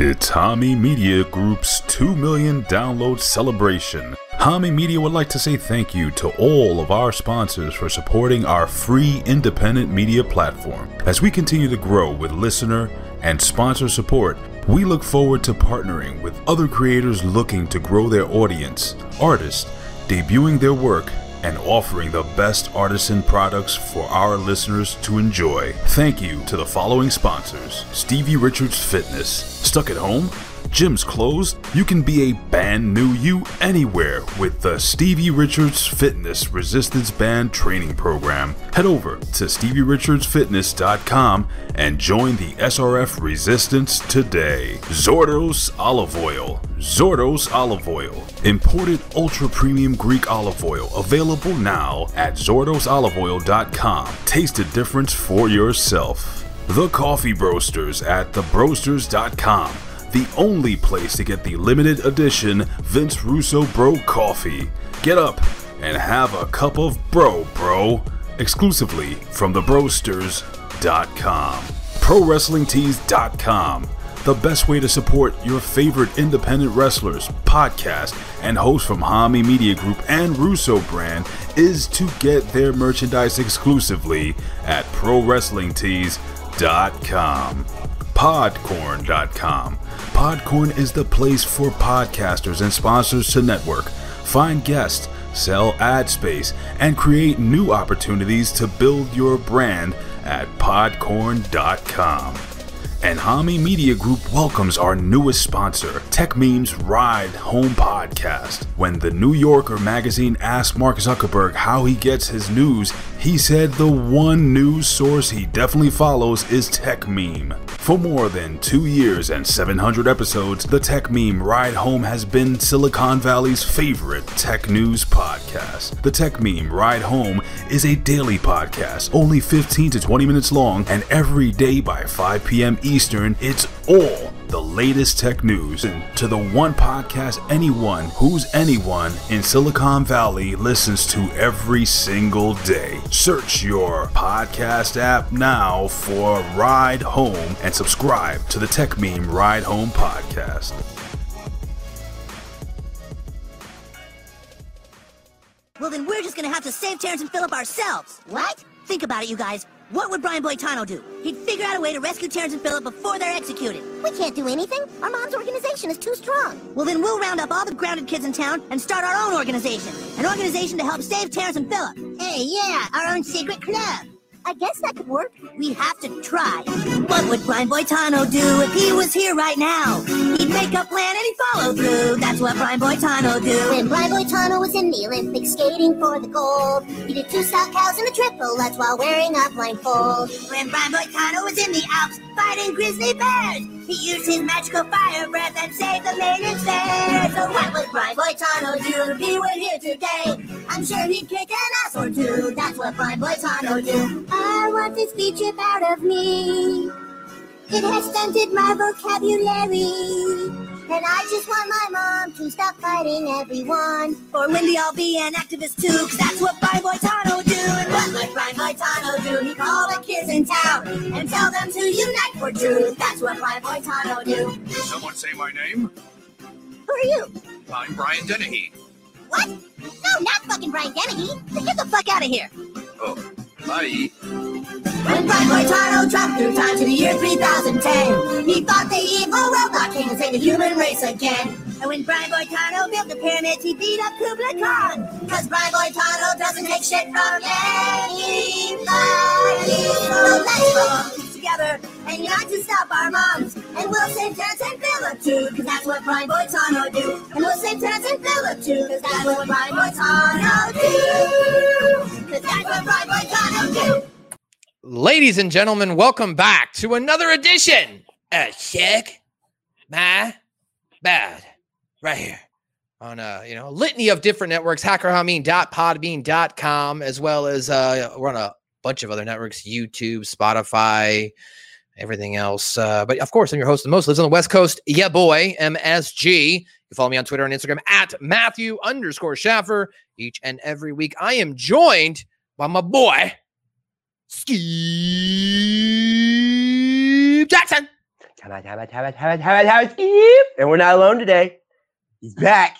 It's Hami Media Group's 2 million download celebration. Hami Media would like to say thank you to all of our sponsors for supporting our free independent media platform. As we continue to grow with listener and sponsor support, we look forward to partnering with other creators looking to grow their audience, artists, debuting their work, and offering the best artisan products for our listeners to enjoy. Thank you to the following sponsors Stevie Richards Fitness. Stuck at home? Gym's closed? You can be a band new you anywhere with the Stevie Richards Fitness Resistance Band Training Program. Head over to StevieRichardsFitness.com and join the SRF Resistance today. Zordos Olive Oil. Zordos Olive Oil. Imported ultra premium Greek olive oil. Available now at ZordosOliveOil.com. Taste the difference for yourself. The Coffee Broasters at TheBroasters.com the only place to get the limited edition Vince Russo Bro coffee. Get up and have a cup of bro, bro, exclusively from thebrosters.com. ProWrestlingTees.com. The best way to support your favorite independent wrestlers, podcast, and hosts from Hami Media Group and Russo brand is to get their merchandise exclusively at ProWrestlingTees.com. Podcorn.com. Podcorn is the place for podcasters and sponsors to network, find guests, sell ad space, and create new opportunities to build your brand at podcorn.com. And Hami Media Group welcomes our newest sponsor, Techmeme's Ride Home Podcast. When the New Yorker magazine asked Mark Zuckerberg how he gets his news, he said the one news source he definitely follows is Techmeme. For more than two years and 700 episodes, the Techmeme Ride Home has been Silicon Valley's favorite tech news podcast. The Techmeme Ride Home is a daily podcast, only 15 to 20 minutes long, and every day by 5 p.m. Eastern, it's all the latest tech news and to the one podcast anyone who's anyone in Silicon Valley listens to every single day. Search your podcast app now for Ride Home and subscribe to the Techmeme Ride Home podcast. Well, then we're just gonna have to save Terrance and Phillip ourselves. What? Think about it, you guys. What would Brian Boitano do? He'd figure out a way to rescue Terrance and Phillip before they're executed. We can't do anything. Our mom's organization is too strong. Well, then we'll round up all the grounded kids in town and start our own organization. An organization to help save Terrance and Phillip. Hey, yeah, our own secret club. I guess that could work. We have to try. What would Brian Boitano do if he was here right now? He'd make a plan and he'd follow through. That's what Brian Boitano do. When Brian Boitano was in the Olympics skating for the gold, he did two Salchows and a triple That's while wearing a blindfold. When Brian Boitano was in the Alps fighting grizzly bears, he used his magical fire breath and saved the maidens there. So what would Brian Boitano do if he were here today? I'm sure he'd kick an ass or two. That's what Brian Boitano do. I want this speech out of me. It has stunted my vocabulary. And I just want my mom to stop fighting everyone. For Wendy, I'll be an activist too, cause that's what Brian Boitano do. And what would Brian Boitano do? He call the kids in town and tell them to unite for truth. That's what Brian Boitano do. Did someone say my name? Who are you? I'm Brian Dennehy. What? No, not fucking Brian Dennehy. Get the fuck out of here. Oh, bye. When Brian Boitano dropped through time to the year 3010, he fought the evil robot king and saved the human race again. And when Brian Boitano built the pyramids, he beat up Kublai Khan. Cause Brian doesn't take shit from anybody. So let's together and unite to stop our moms. And we'll save Terrance and Phillip too, cause that's what Brian Boitano do. And we'll save Terrance and Phillip too, cause that's what Brian Boitano do. Cause that's what Brian Boitano do. Ladies and gentlemen, welcome back to another edition of Check My Bad. Right here on uh, you know, litany of different networks, hackerhameen.podbean.com, as well as uh we're on a bunch of other networks, YouTube, Spotify, everything else. Uh, but of course, I'm your host, the most lives on the West Coast. Yeah, boy, MSG. You follow me on Twitter and Instagram at Matthew underscore Schaffer. Each and every week, I am joined by my boy, Steve Jackson. And we're not alone today. He's back.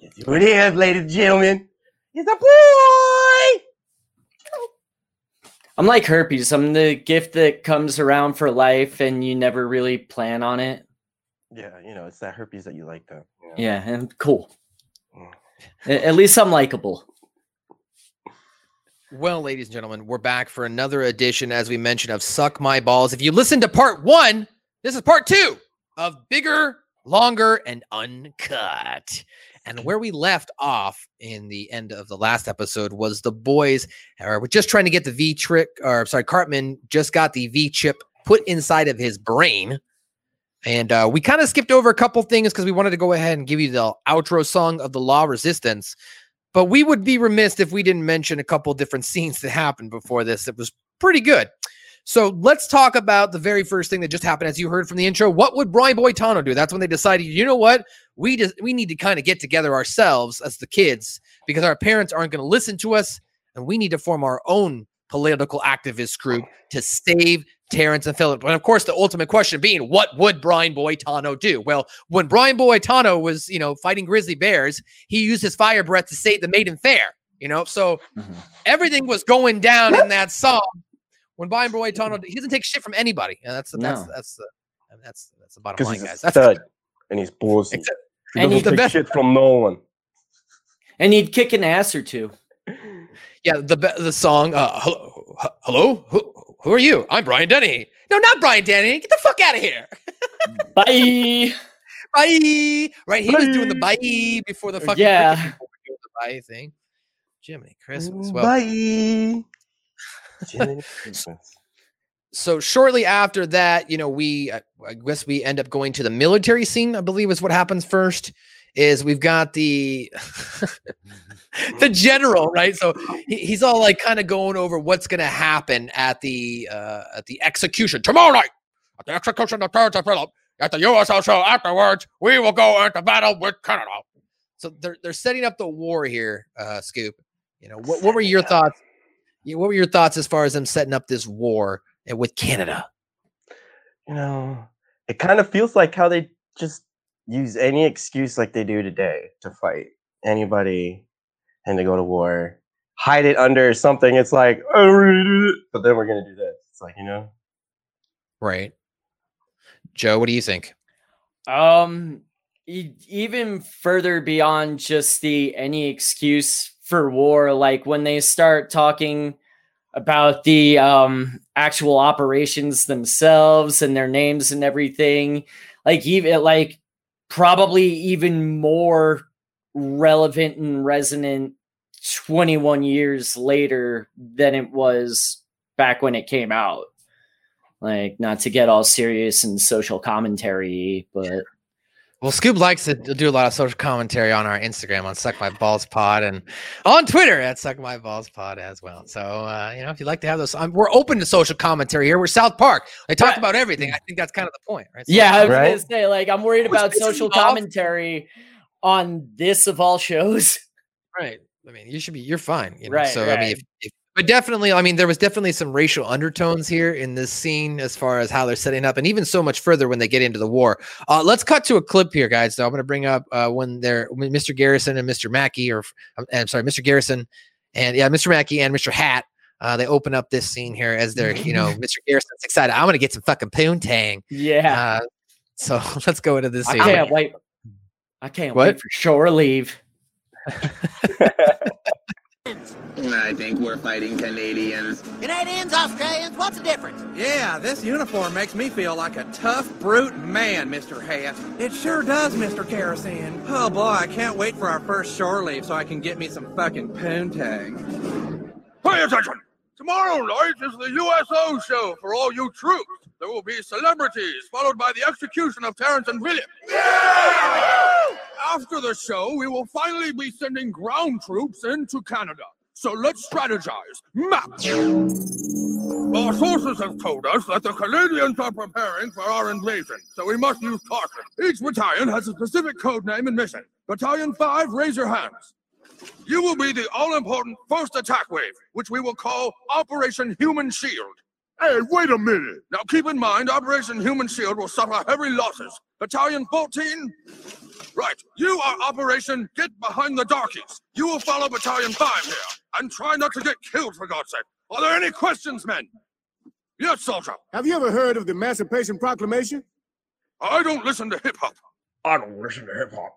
Guess who it is, ladies and gentlemen? It's a boy! I'm like herpes. I'm the gift that comes around for life and you never really plan on it. Yeah, you know, it's that herpes that you like, though. you know. Yeah, and cool. Mm. At least I'm likable. Well, ladies and gentlemen, we're back for another edition, as we mentioned, of Suck My Balls. If you listened to part one, this is part two of Bigger, Longer, and Uncut. And where we left off in the end of the last episode was the boys are we're just trying to get the V trick, or sorry, Cartman just got the V chip put inside of his brain. And uh, we kind of skipped over a couple things because we wanted to go ahead and give you the outro song of the La Resistance. But we would be remiss if we didn't mention a couple different scenes that happened before this. It was pretty good. So let's talk about the very first thing that just happened, as you heard from the intro. What would Brian Boitano do? That's when they decided, you know what, we just we need to kind of get together ourselves as the kids because our parents aren't going to listen to us, and we need to form our own political activist group to save Terrance and Phillip. And of course, the ultimate question being, what would Brian Boitano do? Well, when Brian Boitano was, you know, fighting grizzly bears, he used his fire breath to save the maiden fair. You know, so mm-hmm. everything was going down in that song. When Brian Boitano, he doesn't take shit from anybody. And that's that's No. that's the that's that's the bottom line, guys. That's stud and he's bullshit. Except- He And doesn't he's the best- shit from no one. And he'd kick an ass or two. yeah, the be- the song. Uh, hello, h- hello, who, who are you? I'm Brian Dennehy. No, not Brian Dennehy. Get the fuck out of here. Bye. Bye. Right, he was doing the bye before the fucking Yeah. cricket people were doing the bye thing. Jiminy Christmas. Well, Bye. So shortly after that, you know, we I I guess we end up going to the military scene. I believe is what happens first. Is we've got the the general, right? So he, he's all like kind of going over what's going to happen at the uh, at the execution tomorrow night. At the execution of Terrance and Phillip at the USO show. Afterwards, we will go into battle with Canada. So they're they're setting up the war here, uh, Scoop. You know, what, what were your thoughts? Yeah, What were your thoughts as far as them setting up this war uh, with Canada? you know, it kind of feels like how they just use any excuse like they do today to fight anybody and to go to war, hide it under something. It's like, oh, we're gonna do it," but then we're gonna do this. It's like, you know, Right. Joe, what do you think? Um, e- even further beyond just the any excuse for war, like when they start talking about the um actual operations themselves and their names and everything, like even like probably even more relevant and resonant 21 years later than it was back when it came out. Like not to get all serious and social commentary but Well, Scoop likes to do a lot of social commentary on our Instagram on Suck My Balls Pod and on Twitter at Suck My Balls Pod as well. So, uh, you know, if you'd like to have those, um, we're open to social commentary here. We're South Park. They talk Right. about everything. I think that's kind of the point, right? So- yeah i was Right? gonna say like i'm worried about social commentary on this of all shows Right. I mean, you should be, you're fine. You know? Right, So, I mean, if, if, but definitely, I mean, there was definitely some racial undertones here in this scene as far as how they're setting up, and even so much further when they get into the war. Uh, let's cut to a clip here, guys. So I'm going to bring up uh, when they're when Mr. Garrison and Mr. Mackey, or I'm, I'm sorry, Mr. Garrison and yeah, Mr. Mackey and Mr. Hat. Uh, they open up this scene here as they're, you know, Mr. Garrison's excited. I'm going to get some fucking poontang. yeah Uh, so let's go into this i can't wait i can't What? wait for shore leave I think we're fighting Canadians. Canadians, Australians, what's the difference? Yeah, this uniform makes me feel like a tough, brute man, Mr. Hat. It sure does, Mr. Garrison. Oh boy, I can't wait for our first shore leave so I can get me some fucking poontang. Pay attention! Tomorrow night is the USO show for all you troops. There will be celebrities, followed by the execution of Terrance and Phillip. After the show, we will finally be sending ground troops into Canada. So let's strategize. Map! Our sources have told us that the Canadians are preparing for our invasion, so we must use caution. Each battalion has a specific code name and mission. Battalion 5, raise your hands. You will be the all important first attack wave, which we will call Operation Human Shield. Hey, wait a minute. Now keep in mind, Operation Human Shield will suffer heavy losses. Battalion 14? Right, you are Operation Get Behind the Darkies. You will follow Battalion 5 here. And try not to get killed, for God's sake. Are there any questions, men? Yes, soldier. Have you ever heard of the Emancipation Proclamation? I don't listen to hip hop. I don't listen to hip hop.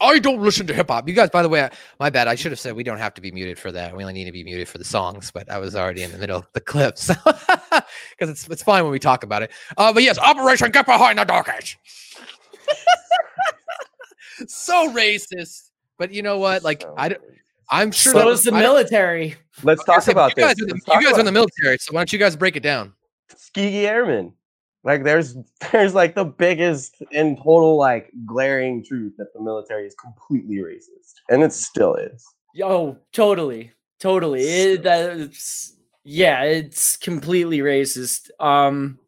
I don't listen to hip hop. You guys, by the way, my bad. I should have said we don't have to be muted for that. We only need to be muted for the songs, but I was already in the middle of the clips because it's it's fine when we talk about it. Uh, but yes, Operation Get Behind the Dark Age. so racist, but you know what? Like I don't. I'm sure So that- is the I military. Let's talk gonna say, but about you guys, this. the, you guys are in the military, so why don't you guys break it down? Tuskegee Airmen. Like there's there's like the biggest and total like glaring truth that the military is completely racist, and it still is. Yo, totally, totally. It, that's yeah, it's completely racist. Um,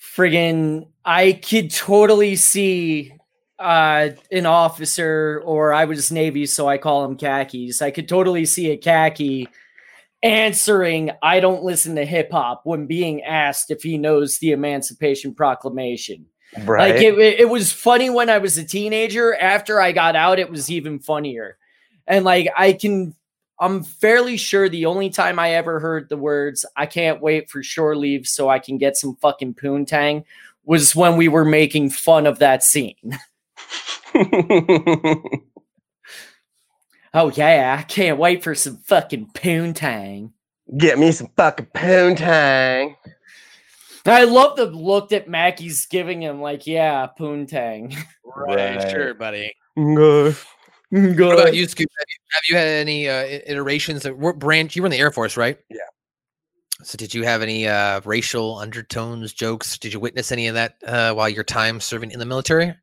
friggin', I could totally see uh an officer, or I was Navy, so I call them khakis. I could totally see a khaki answering, "I don't listen to hip hop" when being asked if he knows the Emancipation Proclamation. Right. Like it, it, it was funny when I was a teenager. After I got out, it was even funnier. And like I can, I'm fairly sure the only time I ever heard the words "I can't wait for shore leave so I can get some fucking poontang" was when we were making fun of that scene. Oh yeah, I can't wait for some fucking poontang. Get me some fucking poontang. I love the look that Mackey's giving him. Like, yeah, poontang. Right, sure, buddy. Good. What about you, Scoop? Have you, have you had any uh, iterations that were branch? You were in the Air Force, right? Yeah. So, did you have any uh, racial undertones, jokes? Did you witness any of that uh, while your time serving in the military?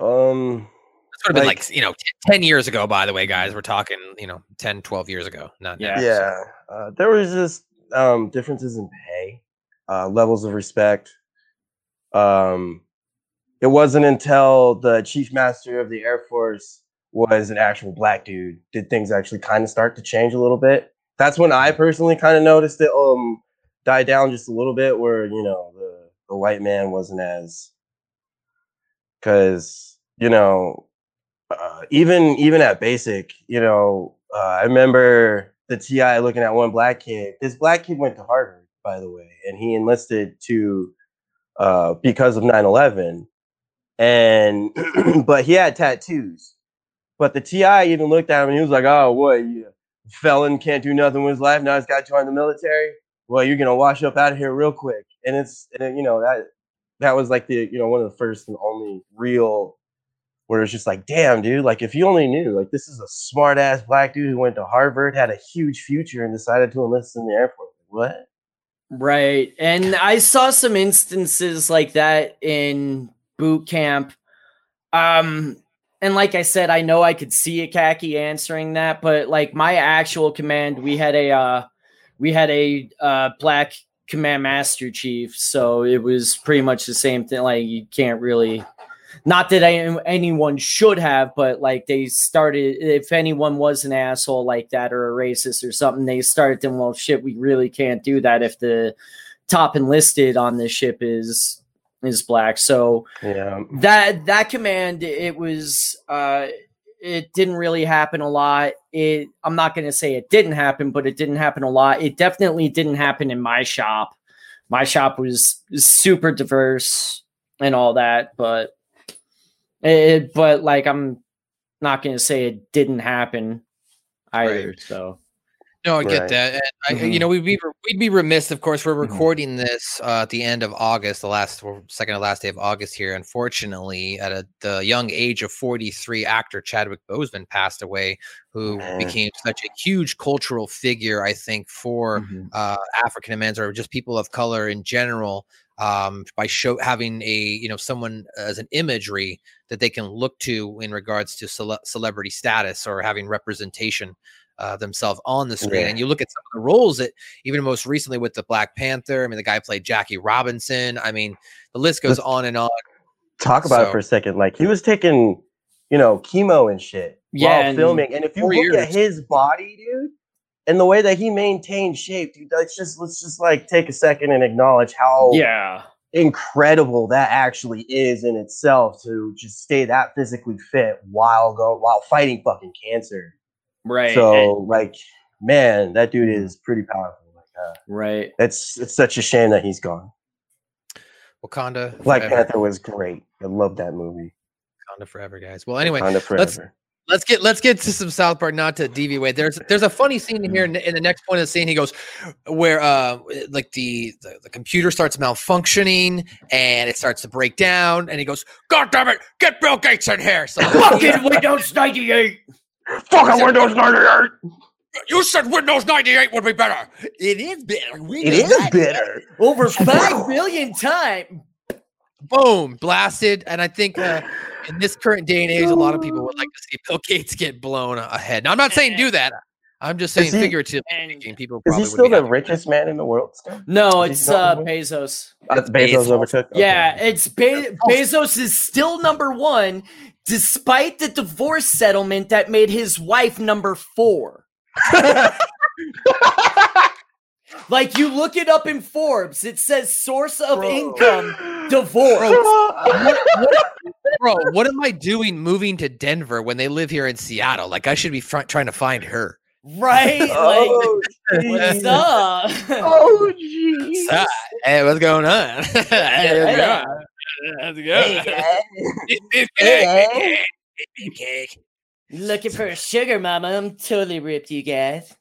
Um, It's would have been Like- like, you know, 10 years ago, by the way, guys. We're talking, you know, 10, 12 years ago. Not now, so- yeah, uh, there was just um, differences in pay, uh, levels of respect. Um, it wasn't until the chief master of the Air Force was an actual black dude did things actually kind of start to change a little bit. That's when I personally kind of noticed it um die down just a little bit, where you know the the white man wasn't as because you know uh, even even at basic, you know, uh, I remember the TI looking at one black kid. This black kid went to Harvard, by the way, and he enlisted to uh, because of 9/11, and but he had tattoos. But the TI even looked at him and he was like, "Oh, what? You felon can't do nothing with his life. Now he's got to join the military. Well, you're gonna wash up out of here real quick." And it's and, you know that that was like the you know one of the first and only real where it's just like, damn, dude, like if you only knew, like this is a smart ass black dude who went to Harvard, had a huge future, and decided to enlist in the Air Force. What? Right. And I saw some instances like that in boot camp. Um and like I said, I know I could see a khaki answering that, but like my actual command, we had a uh we had a uh black command master chief, so it was pretty much the same thing. Like you can't really not that I, anyone should have, but like they started, if anyone was an asshole like that or a racist or something, they started thinking, well, shit, we really can't do that if the top enlisted on this ship is is black. So Yeah. that that command, it was, uh, it didn't really happen a lot. It, I'm not going to say it didn't happen, but it didn't happen a lot. It definitely didn't happen in my shop. My shop was super diverse and all that, but it, but like I'm not going to say it didn't happen either. So No, I get Right. that. And I, you Mhm. know, we'd be we'd be remiss, of course. We're Mhm. recording this uh, at the end of August, the last or second to last day of August here. Unfortunately, at a, the young age of 43, actor Chadwick Boseman passed away, who Man. became such a huge cultural figure, I think, for Mhm. uh, African Americans or just people of color in general. Um, by show having a you know someone as an imagery that they can look to in regards to cele- celebrity status or having representation uh, themselves on the screen. Yeah. And you look at some of the roles that even most recently with the Black Panther. I mean, the guy played Jackie Robinson. I mean, the list goes Let's- on and on. Talk about So- it for a second. Like he was taking, you know, chemo and shit Yeah, while and filming. And if you look at his body, dude, and the way that he maintained shape, dude. Let's just let's just like take a second and acknowledge how Yeah. incredible that actually is in itself to just stay that physically fit while go while fighting fucking cancer. Right. So like, man, that dude is pretty powerful. Like, uh, right. it's it's such a shame that he's gone. Wakanda. Black forever. Panther was great. I love that movie. Wakanda forever, guys. Well, anyway, Wakanda let's forever. let's get let's get to some South Park. Not to deviate. There's there's a funny scene in here in, in the next point of the scene. He goes where uh like the, the the computer starts malfunctioning and it starts to break down, and he goes, "God damn it, get Bill Gates in here!" So Fucking Windows 98. Fucking Windows 98. You said Windows 98 would be better. It is better. It Windows is 98. bitter. Over 5 billion times. Boom, blasted. And I think uh, in this current day and age, a lot of people would like to see Bill Gates get blown ahead. Now, I'm not saying do that. I'm just saying he- figuratively And- speaking, people Is he still the happy. richest man in the world? Still? No, Is it's uh? Bezos. That's Bezos, Bezos. overtook. okay. Yeah, it's Be- Bezos is still number one, despite the divorce settlement that made his wife number four. Like you look it up in Forbes, it says source of income divorce. what, what- bro, what am I doing moving to Denver when they live here in Seattle? Like, I should be fr- trying to find her. Right? Like, Oh, what's up? Oh, jeez. Ah, hey, what's going on? hey, Yeah. how's it Hey, going? guys. It's Hey, cake. Looking for a sugar mama? I'm totally ripped, you guys.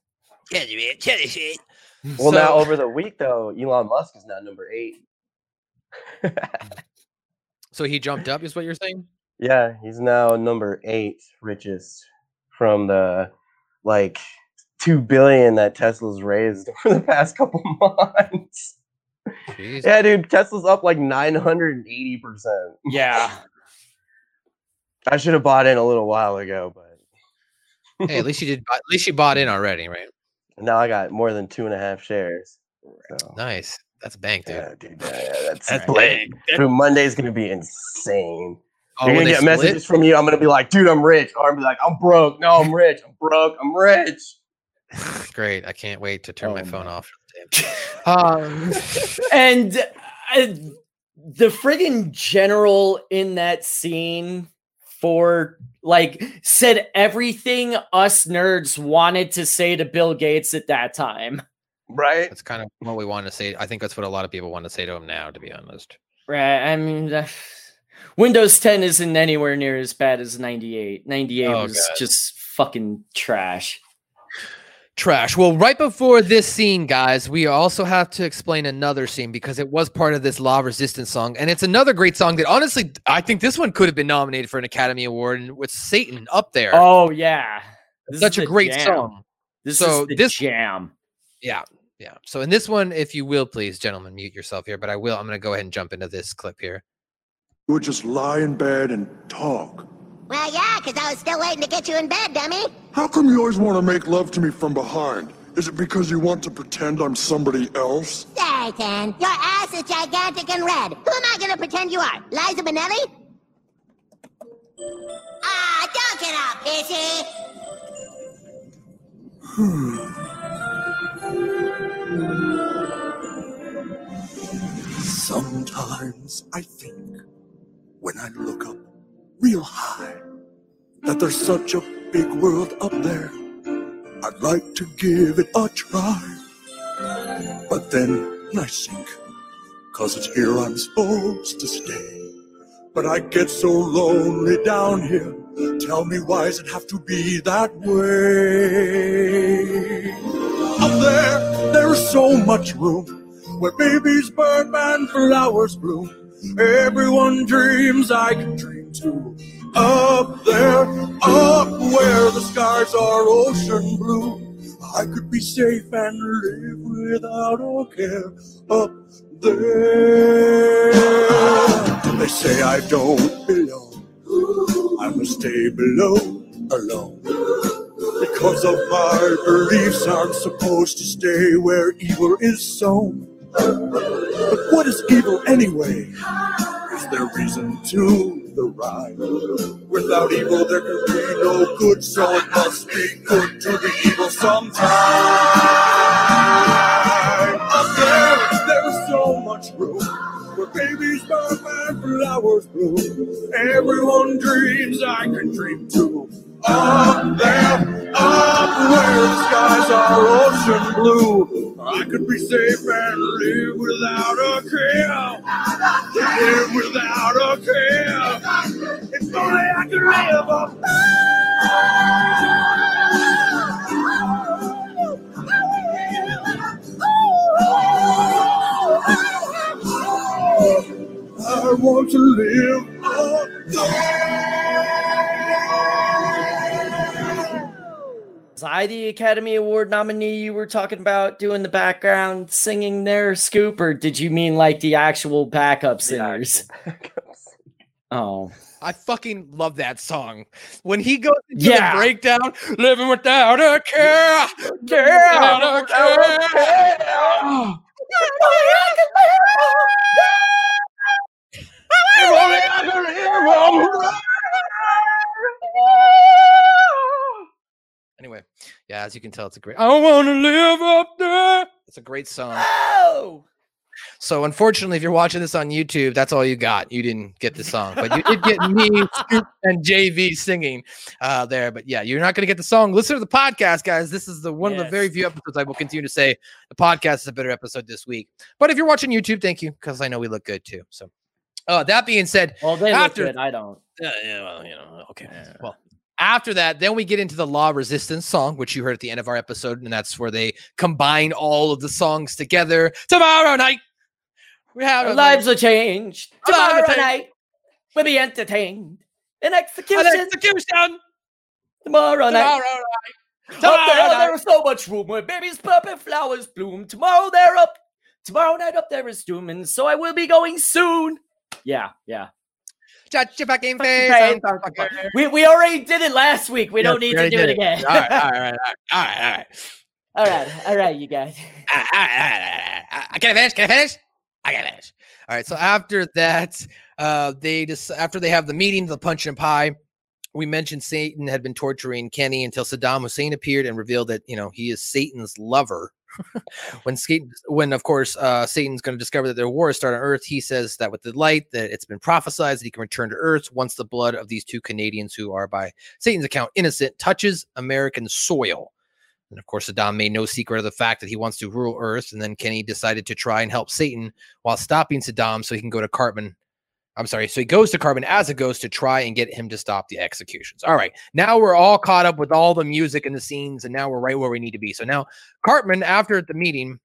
Tell you it, tell you shit. Well, So- now over the week though, Elon Musk is now number eight. Hmm. So he jumped up, is what you're saying? Yeah, he's now number eight richest from the like two billion that Tesla's raised over the past couple months. Jeez. Yeah, dude, Tesla's up like nine hundred and eighty percent. Yeah. I should have bought in a little while ago, but Hey, at least you did. At least you bought in already, right? Now I got more than two and a half shares. So, Nice. That's bank, dude. yeah, dude, yeah, yeah, that's, That's big. big. Dude, Monday's gonna be insane. Oh, You're gonna get split? messages from you. I'm gonna be like, dude, I'm rich. Or I'm be like, I'm broke. No, I'm rich. I'm broke. I'm rich. Great. I can't wait to turn my Oh, phone off. Um, and uh, the friggin' general in that scene for like said everything us nerds wanted to say to Bill Gates at that time. Right? that's kind of what we want to say. I think that's what a lot of people want to say to him now, to be honest. Right. I mean, uh, Windows 10 isn't anywhere near as bad as 98. 98 Oh, was God. just fucking trash. Trash. Well, right before this scene, guys, we also have to explain another scene because it was part of this La Resistance song. And it's another great song that honestly, I think this one could have been nominated for an Academy Award and with Satan up there. Oh, yeah. This Such is a great jam. song. This So is the this- jam. Yeah. Yeah. So in this one, if you will, please, gentlemen, mute yourself here, but I will. I'm going to go ahead and jump into this clip here. You would just lie in bed and talk. Well, yeah, 'cause I was still waiting to get you in bed, dummy. How come you always want to make love to me from behind? Is it because you want to pretend I'm somebody else? Satan, your ass is gigantic and red. Who am I gonna pretend you are? Liza Minnelli? Ah, don't get up, pissy. Sometimes I think, when I look up real high, that there's such a big world up there. I'd like to give it a try. But then I sink, cause it's here I'm supposed to stay. But I get so lonely down here. Tell me why does it have to be that way? Up there, there's so much room where babies burn and flowers bloom. Everyone dreams I can dream Up there, up where the skies are ocean blue. I could be safe and live without a care. Up there, they say I don't belong. I must stay below alone. Because of my beliefs, I'm supposed to stay where evil is sown. But what is evil anyway? Is there reason to the rhyme. Without evil, there can be no good, so it must be good to be evil sometime. Up there, there's so much room where babies burn and flowers bloom. Everyone dreams I can dream too. Up there, up where the skies are ocean blue. I could be safe and live without a care. Live without a care. If only I could live up I want to live up Was I the Academy Award nominee you were talking about doing the background singing there, Scoop, or did you mean like the actual backup singers? Oh, I fucking love that song. When he goes into Yeah. the breakdown, living without a care, without a care. Anyway, yeah, as you can tell, it's a great. I want to live up there. It's a great song. Oh, So, unfortunately, if you're watching this on YouTube, that's all you got. You didn't get the song, but you did get me, and JV singing uh, there. But yeah, you're not going to get the song. Listen to the podcast, guys. This is the one of the very few episodes I will continue to say the podcast is a better episode this week. But if you're watching YouTube, thank you because I know we look good too. So, uh, that being said, well, they After- look good. I don't. yeah, yeah, well, you know, okay. Well, after that, then we get into the La Resistance song, which you heard at the end of our episode, and that's where they combine all of the songs together. Tomorrow night, we have Our lives will change. Our lives will Tomorrow change. night, we'll be entertained. An an execution execution tomorrow night. tomorrow night. Up there, night. there is so much room where babies purple and flowers bloom. Tomorrow they're up. Tomorrow night up there is doom, and so I will be going soon. Yeah, yeah. Shut your fucking Fucking face. face, fucking fucking- We, we already did it last week. We don't Yes, need to do it did again. All right, all right, all right, all right, all right. all right, all right, you guys. All right, all right, all right, all ah, right. Ah, I- ah, Can I finish? Can I finish? I can finish. All right. So after that, uh, they just after they have the meeting, the punch and pie. We mentioned Satan had been torturing Kenny until Saddam Hussein appeared and revealed that you know he is Satan's lover. When Satan, when of course uh, Satan's going to discover that their war has started on Earth, he says that with the light that it's been prophesied that he can return to Earth once the blood of these two Canadians, who are by Satan's account innocent, touches American soil. And of course, Saddam made no secret of the fact that he wants to rule Earth. And then Kenny decided to try and help Satan while stopping Saddam so he can go to Cartman. I'm sorry. So he goes to Cartman as a ghost to try and get him to stop the executions. All right. Now we're all caught up with all the music and the scenes, and now we're right where we need to be. So now Cartman, after the meeting,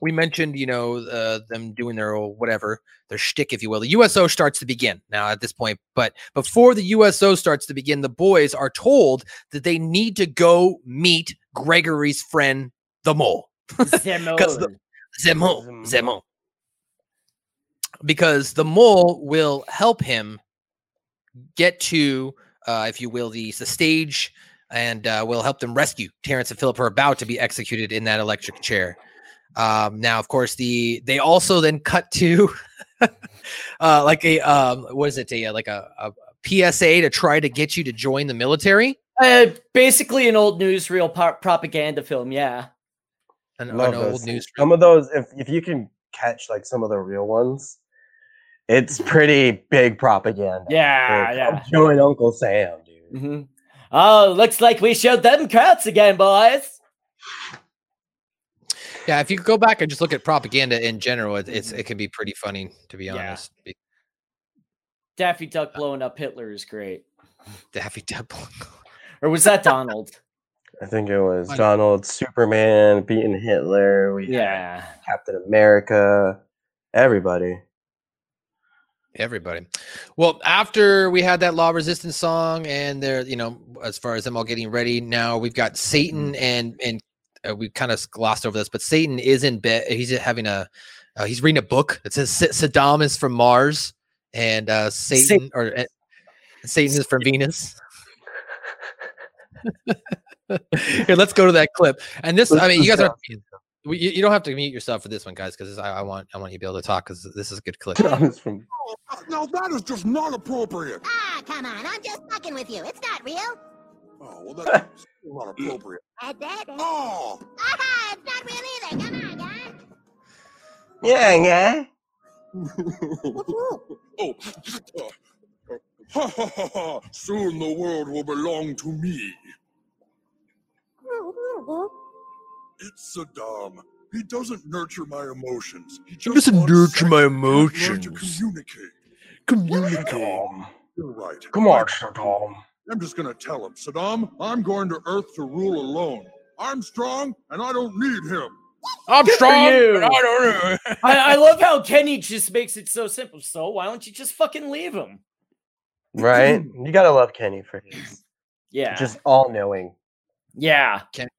we mentioned, you know, uh, them doing their old whatever, their shtick, if you will. The USO starts to begin now at this point. But before the USO starts to begin, the boys are told that they need to go meet Gregory's friend, the mole. The Zemo, Zemo. Because the mole will help him get to, uh, if you will, the, the stage and uh, will help them rescue Terrance and Phillip, who are about to be executed in that electric chair. Um, now, of course, the they also then cut to uh, like a um, what is it? A like a, a PSA to try to get you to join the military. Uh, basically, an old newsreel par- propaganda film. Yeah. An, an Love old those. news. Some of those, if if you can catch like some of the real ones, it's pretty big propaganda. Yeah, Like, yeah. "Come Join Uncle Sam, dude. hmm Oh, looks like we showed them crowds again, boys. Yeah, if you go back and just look at propaganda in general, it, it's it can be pretty funny to be honest. Be- Daffy Duck blowing up Hitler is great. Daffy Duck. Or was that Donald? I think it was Funny. Donald, Superman beating Hitler. We yeah. Captain America, everybody. Everybody. Well, after we had that La Resistance song, and they're you know as far as them all getting ready, now we've got Satan and and uh, we kind of glossed over this, but Satan is in bed. He's having a uh, he's reading a book that says Saddam is from Mars and uh, Satan or uh, Satan is from Venus. Here, let's go to that clip. And this, I mean, you guys are We- You, you don't have to mute yourself for this one, guys, because I, I want I want you to be able to talk because this is a good clip. Thomas from Now that is just not appropriate. Ah, come on, I'm just fucking with you. It's not real. Oh, well, that's not appropriate. At that. Oh, Aha, it's not real either. Come on, guys. yeah, yeah. oh. Ha ha ha ha! Soon the world will belong to me. It's Saddam. He doesn't nurture my emotions. He just doesn't wants nurture my and can't learn to communicate. communicate. Saddam. You're right. Come on, Saddam. I'm just gonna tell him, Saddam, I'm going to Earth to rule alone. I'm strong, and I don't need him. I'm Good for you. I don't know. I, I love how Kenny just makes it so simple. So why don't you just fucking leave him? Right? You gotta love Kenny for his Yeah. just all knowing. yeah. Kenny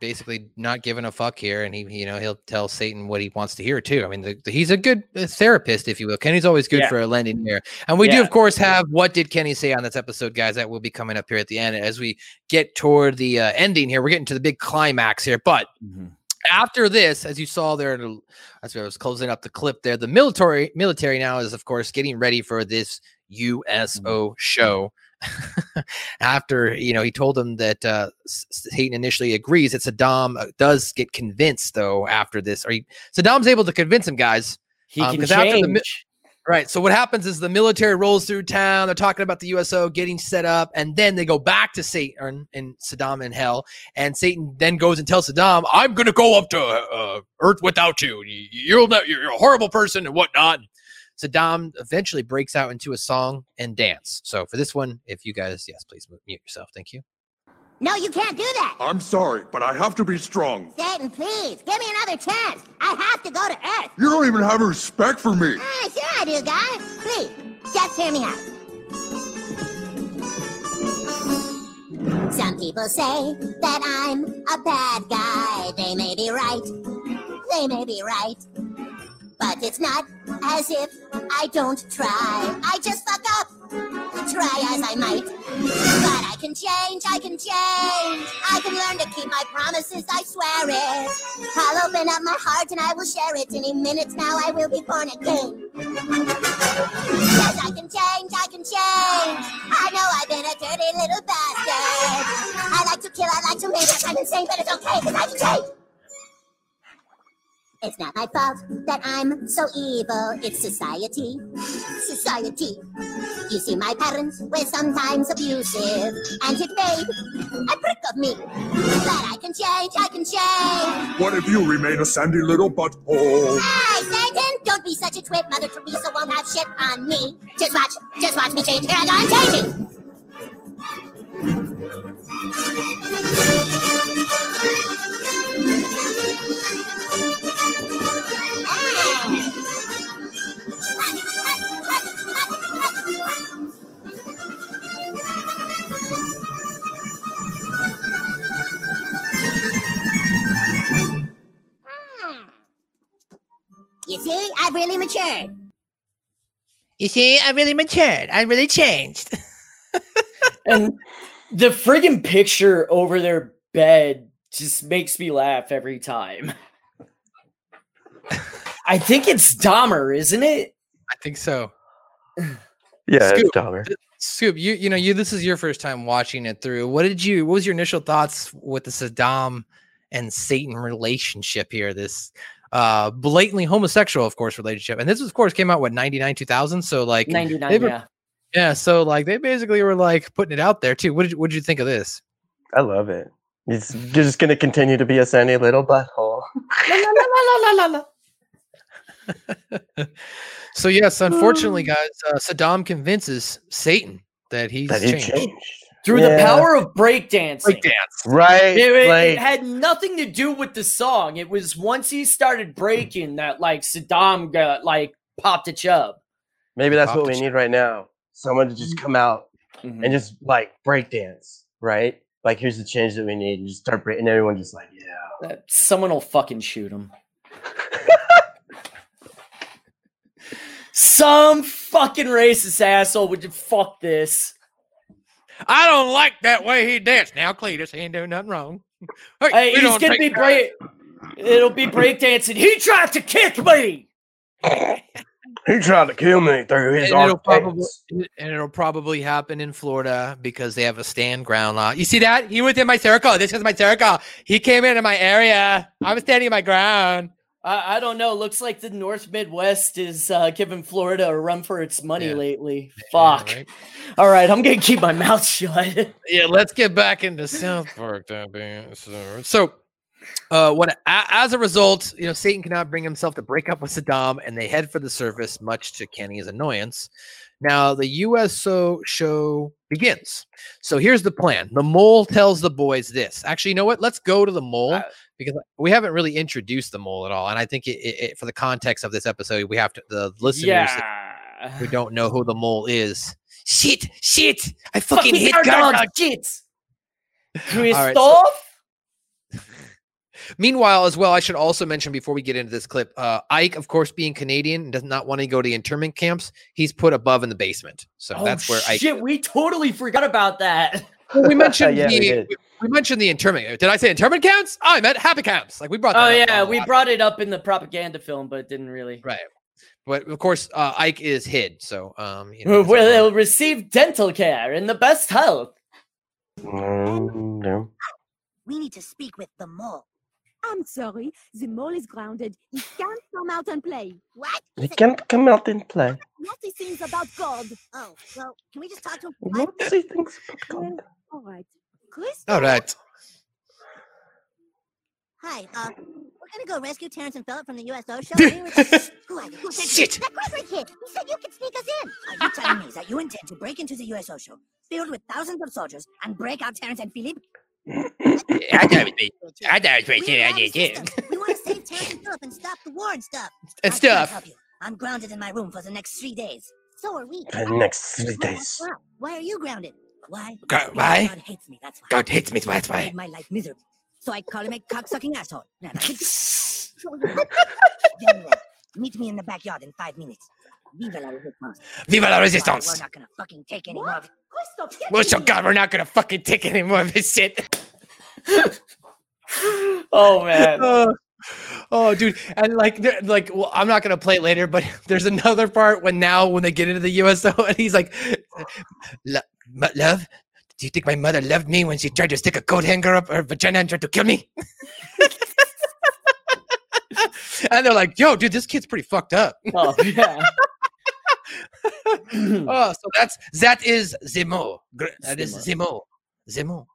basically not giving a fuck here, and he, you know, he'll tell Satan what he wants to hear too. I mean, the, the- he's a good uh, therapist, if you will. Kenny's always good Yeah. for a lending ear, and we do, of course, have what did Kenny say on this episode, guys? That will be coming up here at the end as we get toward the uh, ending here. We're getting to the big climax here, but after this, as you saw there, as I was closing up the clip there, the military military now is, of course, getting ready for this USO show. after you know he told them that uh Satan initially agrees that Saddam uh, does get convinced though after this. Or he, Saddam's able to convince him guys He Um, can after the change. right so what happens is the military rolls through town they're talking about the USO getting set up and then they go back to Satan and Saddam in hell and Satan then goes and tells Saddam I'm gonna go up to uh, Earth without you. You- you'll you're a horrible person and whatnot Saddam eventually breaks out into a song and dance. So for this one, if you guys, yes, please mute yourself. Thank you. No, you can't do that. I'm sorry, but I have to be strong. Satan, please, give me another chance. I have to go to Earth. You don't even have respect for me. Ah, sure I do, guys. Please, just hear me out. Some people say that I'm a bad guy. They may be right. They may be right. But it's not as if I don't try. I just fuck up. Try as I might. But I can change, I can change. I can learn to keep my promises, I swear it. I'll open up my heart and I will share it. Any minute now I will be born again. Yes, I can change, I can change. I know I've been a dirty little bastard. I like to kill, I like to murder. I'm insane, but it's okay because I can change. It's not my fault that I'm so evil. It's society. Society. You see, my parents were sometimes abusive, and it made a prick of me. But I can change, I can change. What if you remain a sandy little butthole? Hey, Satan, don't be such a twit. Mother Teresa won't have shit on me. Just watch, just watch me change. Here I go, I'm changing. You see, I've really matured. You see, I really matured. I really changed. And the friggin' picture over their bed just makes me laugh every time. I think it's Dahmer, isn't it? I think so. Yeah, Scoop. it's Dahmer. Scoop, you you know you this is your first time watching it through. What did you? What was your initial thoughts with the Saddam and Satan relationship here? This uh blatantly homosexual, of course, relationship. And this, of course, came out what ninety nine two thousand. So like 99, yeah. yeah. So like they basically were like putting it out there too. What did what did you think of this? I love it. He's just gonna continue to be a sandy little butthole. La, la, la, la, la, la, la. So yes, unfortunately, guys, uh, Saddam convinces Satan that he's That changed. changed. Through the power of breakdancing. Breakdance. Right. It, it- like, it had nothing to do with the song. It was once he started breaking that like Saddam got like popped a chub. maybe that's Pop what we ch- need right now. Someone to just come out Mm-hmm. and just like break dance, right? Like here's the change that we need, and just start breaking. And everyone just like, yeah. Uh, Someone will fucking shoot him. Some fucking racist asshole would just fuck this. I don't like that way he danced. Now Cletus, he ain't doing nothing wrong. Hey, Hey, he's gonna be break. It'll be breakdancing. He tried to kick me. He tried to kill me through his and it'll probably and it'll probably happen in Florida because they have a stand ground law. You see that? He was in my circle. This is my circle. He came into my area. I was standing in my ground. I, I don't know. Looks like the North Midwest is uh, giving Florida a run for its money Yeah. lately. Yeah, Fuck. right? All right, I'm gonna keep my mouth shut. Yeah, let's get back into South Park. So, uh, what a, as a result, you know, Satan cannot bring himself to break up with Saddam, and they head for the surface, much to Kenny's annoyance. Now the USO show begins. So here's the plan. The mole tells the boys this. Actually, you know what? Let's go to the mole Uh, because we haven't really introduced the mole at all, and I think it, it, it- for the context of this episode, we have to the listeners yeah. who don't know who the mole is. Shit! Shit! I fucking, Fucking hit hard guard dog dog. shit. right, so- Christoph? Meanwhile, as well, I should also mention before we get into this clip, uh, Ike, of course, being Canadian, does not want to go to the internment camps. He's put above in the basement, so Oh, that's where Ike. shit, we totally forgot about that. Well, we mentioned Yeah, the we, we mentioned the internment. Did I say internment camps? Oh, I meant happy camps. Like we brought. That Oh up yeah, we brought it up in the propaganda film, but didn't really. right. But of course, uh, Ike is hid, so um, you know, Where so, they'll receive dental care in the best health. Mm, no. We need to speak with the mole. I'm sorry, the mole is grounded. He can't come out and play. What? He can't come out and play. What he thinks about God. Oh, well, can we just talk to him? What does he think about Well, God? all right. Chris, all right. Hi, uh, we're gonna go rescue Terrance and Phillip from the USO show. we just- who, are you? who sent? Shit. That Gregory kid. He said you could sneak us in. Are you telling me that you intend to break into the USO show, filled with thousands of soldiers, and break out Terrance and Phillip? I thought it. I know it's We right have there. a system. We want to save Terrance and Phillip and stop the war and stuff. And I stuff. help you. I'm grounded in my room for the next three days. So are we. For the next three days. why are you grounded? Why? God- why? God hates me. That's why. God hates me. That's He why. made my life miserable. So I call him a cocksucking asshole. Now, that's it. Meet me in the backyard in five minutes. Viva la resistance. Viva la resistance. We're not gonna fucking take any more of it. Christoph, get Well, me so here. God, we're not gonna fucking take any more of this shit. Oh man. oh, oh, dude, and like, like, well, I'm not gonna play it later, but there's another part when now when they get into the USO, and he's like, "Lo- "Love, do you think my mother loved me when she tried to stick a coat hanger up her vagina and tried to kill me?" and they're like, "Yo, dude, this kid's pretty fucked up." Oh yeah. Oh, so that's that is Zemo. That is Zemo. Zemo.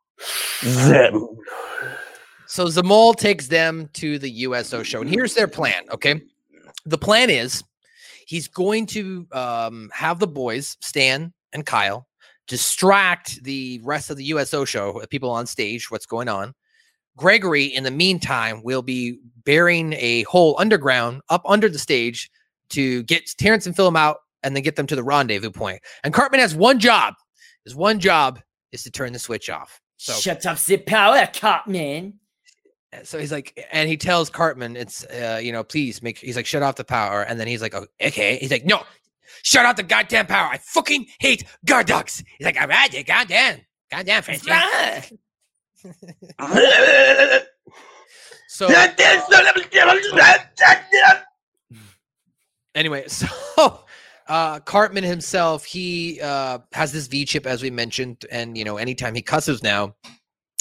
Zem. So Zamol takes them to the USO show, and here's their plan. Okay, the plan is he's going to um, have the boys, Stan and Kyle, distract the rest of the USO show, uh, people on stage, what's going on. Gregory, in the meantime, will be burying a hole underground up under the stage to get Terrance and Phil out and then get them to the rendezvous point. And Cartman has one job. His one job is to turn the switch off. So Shut up, the power, Cartman. so he's like, and he tells Cartman, it's, uh, you know, please make, he's like, shut off the power. And then he's like, "Oh, okay. He's like, no, shut off the goddamn power. I fucking hate guard dogs. He's like, all right, goddamn, goddamn, Frenchie. So anyway, so uh, Cartman himself, he uh, has this V chip, as we mentioned. And, you know, anytime he cusses now,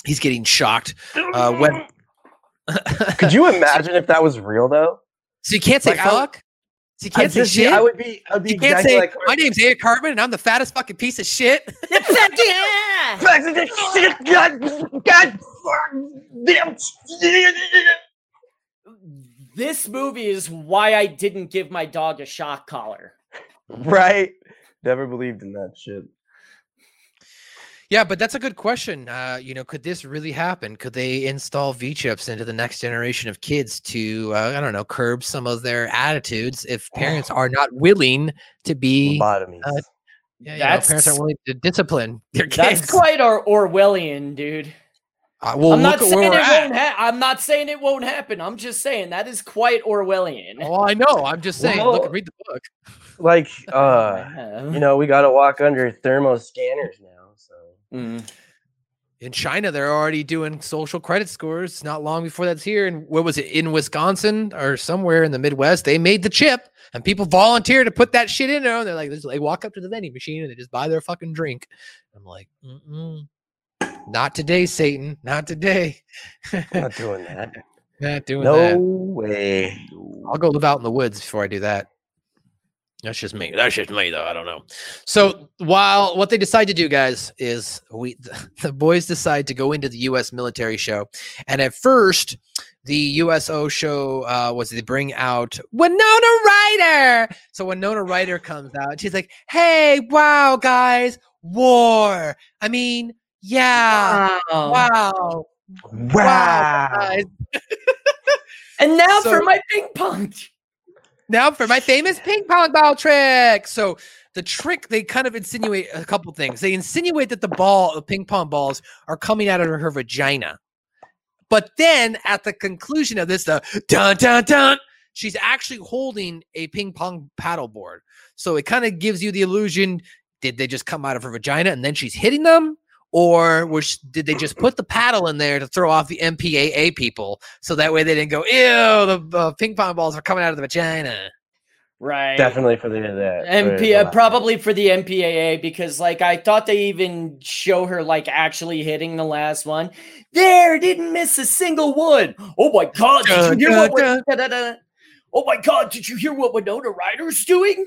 he's getting shocked. Uh, when, Could you imagine if that was real though? so you can't say Like, fuck. So you can't say just- shit. I would be. I'd be You can't exactly say like. my name's Eric Cartman and I'm the fattest fucking piece of shit. This movie is why I didn't give my dog a shock collar. Right? Never believed in that shit. yeah, but that's a good question. Uh, you know, could this really happen? Could they install V chips into the next generation of kids to, uh, I don't know, curb some of their attitudes if parents are not willing to be, Lobotomies. uh, yeah, you know, parents aren't willing to discipline their kids. That's quite or- Orwellian, dude. Uh, well, I'm not saying it at. won't ha- I'm not saying it won't happen. I'm just saying that is quite Orwellian. Oh, I know. I'm just saying. look, Well- read the book. Like, uh, Yeah. you know, we got to walk under thermo scanners now. So Mm. in China, they're already doing social credit scores not long before that's here. And what was it in Wisconsin or somewhere in the Midwest? They made the chip and people volunteer to put that shit in there. And they're like, they walk up to the vending machine and they just buy their fucking drink. I'm like, Mm-mm. not today, Satan. Not today. Not doing that. Not doing No that. No way. I'll go live out in the woods before I do that. That's just me. That's just me, though. I don't know. So while what they decide to do, guys, is we the boys decide to go into the U.S. military show, and at first, the USO show uh, was they bring out Winona Ryder. So Winona Ryder comes out. She's like, "Hey, wow, guys, war. I mean, yeah, Wow. wow, Wow. guys." And now So- for my ping pong. Now for my famous ping pong ball trick. So the trick they kind of insinuate a couple things. They insinuate that the ball, the ping pong balls, are coming out of her vagina. But then at the conclusion of this, the dun dun dun, she's actually holding a ping pong paddle board. So it kind of gives you the illusion: did they just come out of her vagina and then she's hitting them? Or was did they just put the paddle in there to throw off the MPAA people so that way they didn't go, ew, the uh, ping pong balls are coming out of the vagina? Right. Definitely for the that. MP, uh, probably for the MPAA because like I thought they even show her like actually hitting the last one. There, didn't miss a single one. Oh my god, did you hear what? Oh my god, did you hear what Winona Ryder's doing?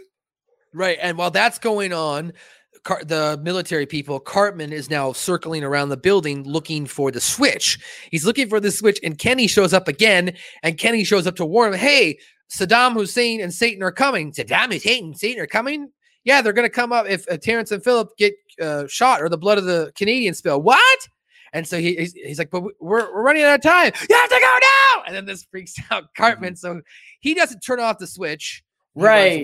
Right. And while that's going on, Car- the military people, Cartman is now circling around the building looking for the switch. He's looking for the switch, and Kenny shows up again. And Kenny shows up to warn him, hey, Saddam Hussein and Satan are coming. Saddam Hussein and Satan are coming? Yeah, they're going to come up if uh, Terrance and Phillip get uh, shot or the blood of the Canadian spill. What? And so he, he's, he's like, but we- we're, we're running out of time. You have to go now. And then this freaks out Cartman. So he doesn't turn off the switch. He Right.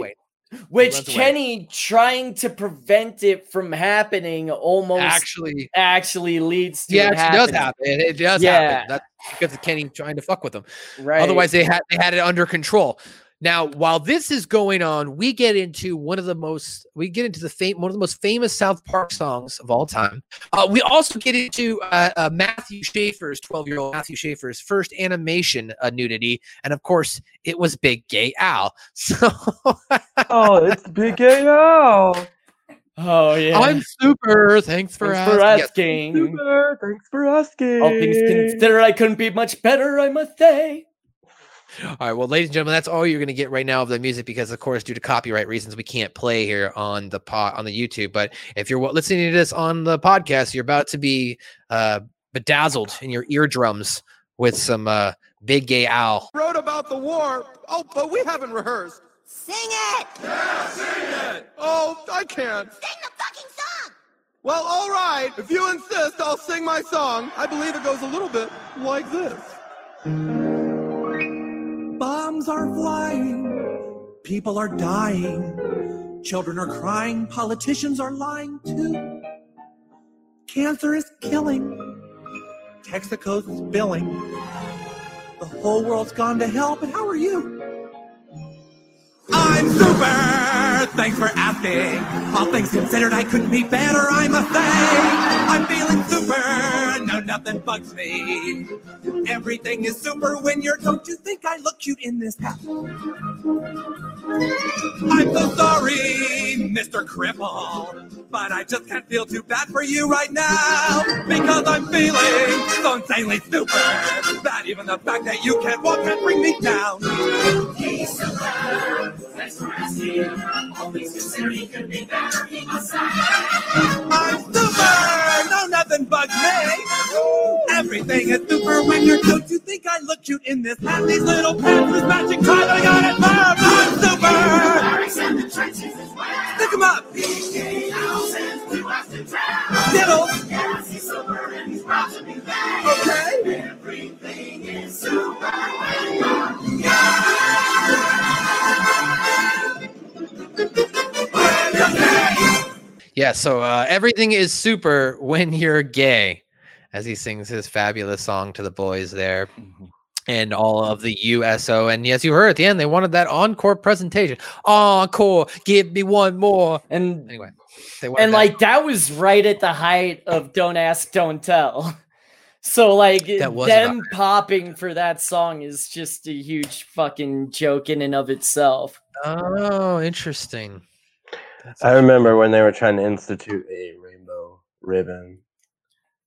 Which runs away. Kenny trying to prevent it from happening almost Actually, actually leads to yeah, it does happen. It does Yeah. happen. That's because of Kenny trying to fuck with them. Right. Otherwise, they had they had it under control. Now, while this is going on, we get into one of the most we get into the fame one of the most famous South Park songs of all time. Uh, we also get into uh, uh, Matthew Schaefer's twelve year old Matthew Schaefer's first animation uh, nudity, and of course, it was Big Gay Al. So Oh, it's Big Gay Al. Oh yeah. I'm super. Thanks for Thanks for asking. Yes. asking. Super. Thanks for asking. All things considered, I couldn't be much better, I must say. All right, well, ladies and gentlemen, that's all you're going to get right now of the music because, of course, due to copyright reasons, we can't play here on the pot on the YouTube. But if you're listening to this on the podcast, you're about to be uh, bedazzled in your eardrums with some uh, Big Gay Al. Wrote about the war. Oh, but we haven't rehearsed. Sing it. Yeah, sing it! Oh, I can't. Sing the fucking song! Well, all right. If you insist, I'll sing my song. I believe it goes a little bit like this. Bombs are flying, people are dying, children are crying, politicians are lying too. Cancer is killing, Texaco's spilling. The whole world's gone to hell, but how are you? I'm super! Thanks for asking. All things considered, I couldn't be better, I'm a say. I'm feeling super, nothing bugs me. Everything is super when you're. Don't you think I look cute in this hat? I'm so sorry, Mr. Cripple, but I just can't feel too bad for you right now because I'm feeling so insanely super that even the fact that you can't walk can bring me down. I'm super, no nothing bugs me. Everything is super when you're. Don't you think I look cute in this hat? These little pants, this matching tie that I got at Mom. I'm super. Stick 'em up. Diddle. Okay. Yeah, so uh, everything is super when you're gay, as he sings his fabulous song to the boys there. and all of the USO. And yes, you heard at the end, they wanted that encore presentation. Encore, give me one more. And anyway, they wanted and that. like that was right at the height of "Don't Ask, Don't Tell." So like them popping for that song is just a huge fucking joke in and of itself. oh, interesting. I remember when they were trying to institute a rainbow ribbon.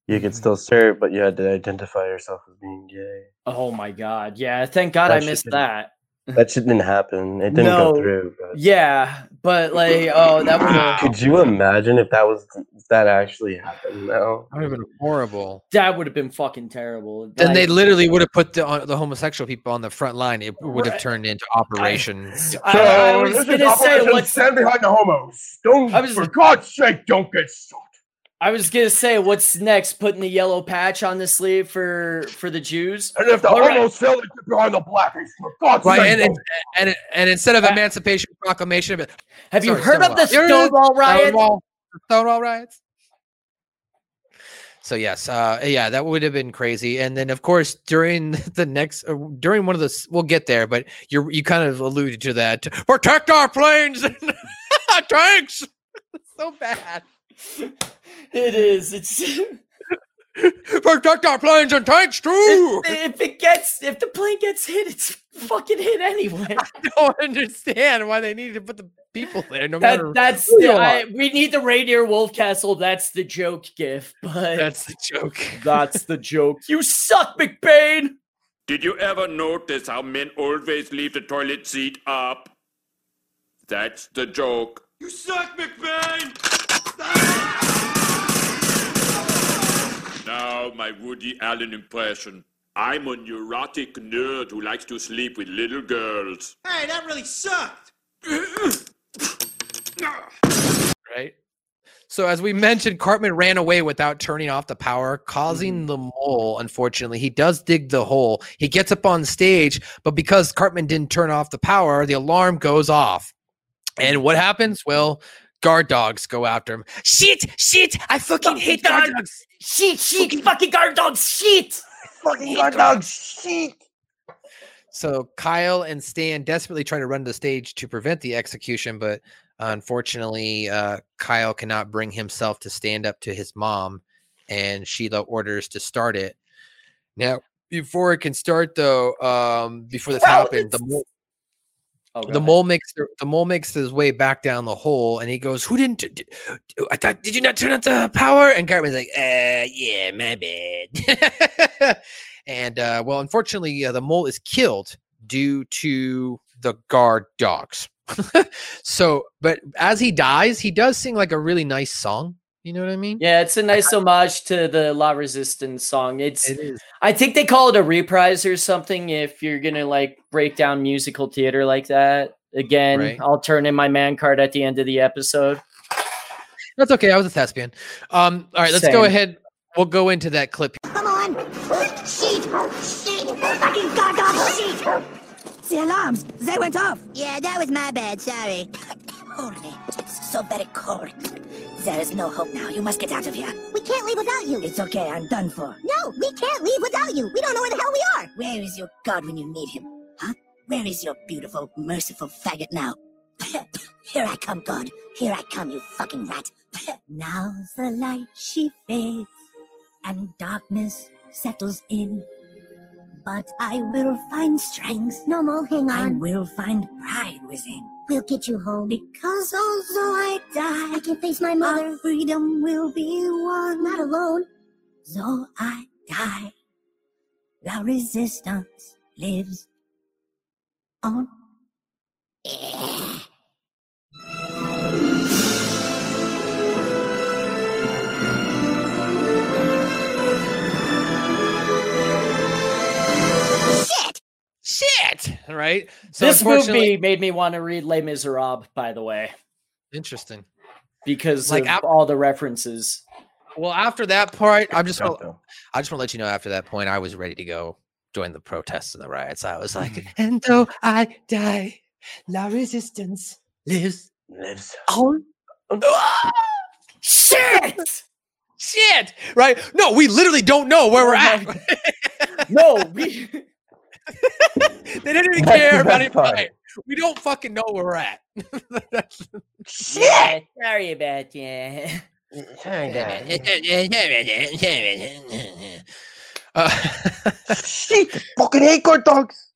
You Mm-hmm. could still serve, but you had to identify yourself as being gay. Oh my god, yeah! Thank God That I missed that. That shit didn't happen. It didn't No. go through. But Yeah, but like, oh, that would could you imagine if that was if that actually happened now? That would have been horrible. that would have been fucking terrible. Then they literally would have put the, on- the homosexual people on the front line. It would have turned into Operation. I, I was gonna say what's stand behind the homos. Don't, I was- for God's sake, don't get shot. I was gonna say what's next? Putting the yellow patch on the sleeve for for the Jews. And if the All right. homos fail, they get behind the blackies. For God's Right, sake, and, and, and, and instead of Emancipation Proclamation, but Have you Sorry, heard of the Stonewall. Stonewall riot? Stonewall, Stonewall riots. So yes, uh, yeah, that would have been crazy. And then, of course, during the next, uh, during one of the, we'll get there, but you you kind of alluded to that. Protect our planes and tanks. so bad. It is. It's Protect our planes and tanks too. if it gets if the plane gets hit, it's fucking hit anyway. I don't understand why they needed to put the people there. No That, matter that's who the, you are. I, we need the Rainier Wolfcastle. That's the joke gif, but That's the joke. that's the joke. You suck, McBain. Did you ever notice how men always leave the toilet seat up? That's the joke. You suck, McBain! Now, my Woody Allen impression. I'm a neurotic nerd who likes to sleep with little girls. Hey, that really sucked. right? So as we mentioned, Cartman ran away without turning off the power, causing mm-hmm. the mole. Unfortunately, he does dig the hole. He gets up on stage, but because Cartman didn't turn off the power, the alarm goes off. And what happens? Well, guard dogs go after him. Shit! Shit! I fucking hate guard guard- dogs. Shit, shit, fucking guard dogs, shit. Fucking hot dog shit. So Kyle and Stan desperately try to run to the stage to prevent the execution, but unfortunately, uh, Kyle cannot bring himself to stand up to his mom, and Sheila orders to start it. Now, before it can start, though, um, before this Well, happened, the mole, Oh, the mole makes the, mole makes his way back down the hole, and he goes, "Who didn't? I thought did you not turn on the power?" And Cartman's like, "Uh, yeah, my bad." and uh, well, unfortunately, uh, the mole is killed due to the guard dogs. so, but as he dies, he does sing like a really nice song. You know what I mean? Yeah, it's a nice homage to the La Resistance song. It's It is. I think they call it a reprise or something if you're gonna like break down musical theater like that. Again, Right. I'll turn in my man card at the end of the episode. That's okay. I was a thespian. Um, all right, let's go ahead. We'll go into that clip. Come on! Sheet! Sheet! Fucking goddamn sheet! The alarms! They went off! Yeah, that was my bad. Sorry. Holy, it's so very cold. There is no hope now. You must get out of here. We can't leave without you. It's okay, I'm done for. No, we can't leave without you. We don't know where the hell we are. Where is your God when you need him? Huh? Where is your beautiful, merciful faggot now? Here I come, God. Here I come, you fucking rat. now the light she fades, and darkness settles in. But I will find strength. No, Mo, hang on. I will find pride within. We'll get you home. Because although I die, I can face my mother. our freedom will be won. Not alone. Though I die, la resistance lives on. Shit! Shit! Right? So this movie made me want to read Les Miserables, by the way, Interesting. because Like, of ap- all the references. Well, after that part, I'm just gonna. I just want to let you know. After that point, I was ready to go join the protests and the riots. I was like, and though I die, la resistance lives Lives. on. Ah! Shit! Shit! Right? No, we literally don't know where oh we're Oh at. no, we they didn't even That's care about best it. Right. We don't fucking know where we're at. That's- Yeah, sorry about that. Uh, Shit, fucking hate guard dogs.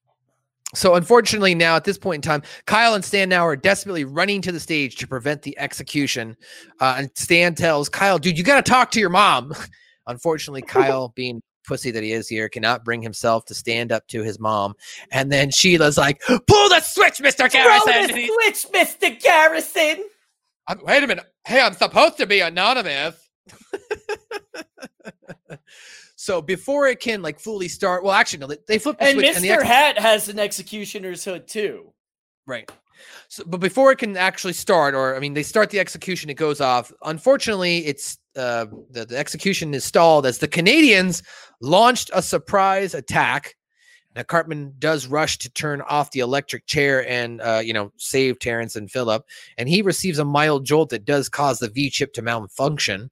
So unfortunately, now at this point in time, Kyle and Stan now are desperately running to the stage to prevent the execution. Uh, and Stan tells Kyle, "Dude, you got to talk to your mom." Unfortunately, Kyle, being pussy that he is here, cannot bring himself to stand up to his mom. And then Sheila's like, "Pull the switch, Mister Throw Garrison." the And he- switch, Mr. Garrison. I'm- wait a minute. Hey, I'm supposed to be anonymous. so before it can like fully start, well, actually, no, they- they flip the And switch. the Mr. ex- Hat has an executioner's hood too. Right. So, but before it can actually start, or I mean, they start the execution, it goes off. Unfortunately, it's uh, the, the execution is stalled as the Canadians launched a surprise attack. Now, Cartman does rush to turn off the electric chair and, uh, you know, save Terrance and Phillip. And he receives a mild jolt that does cause the V chip to malfunction.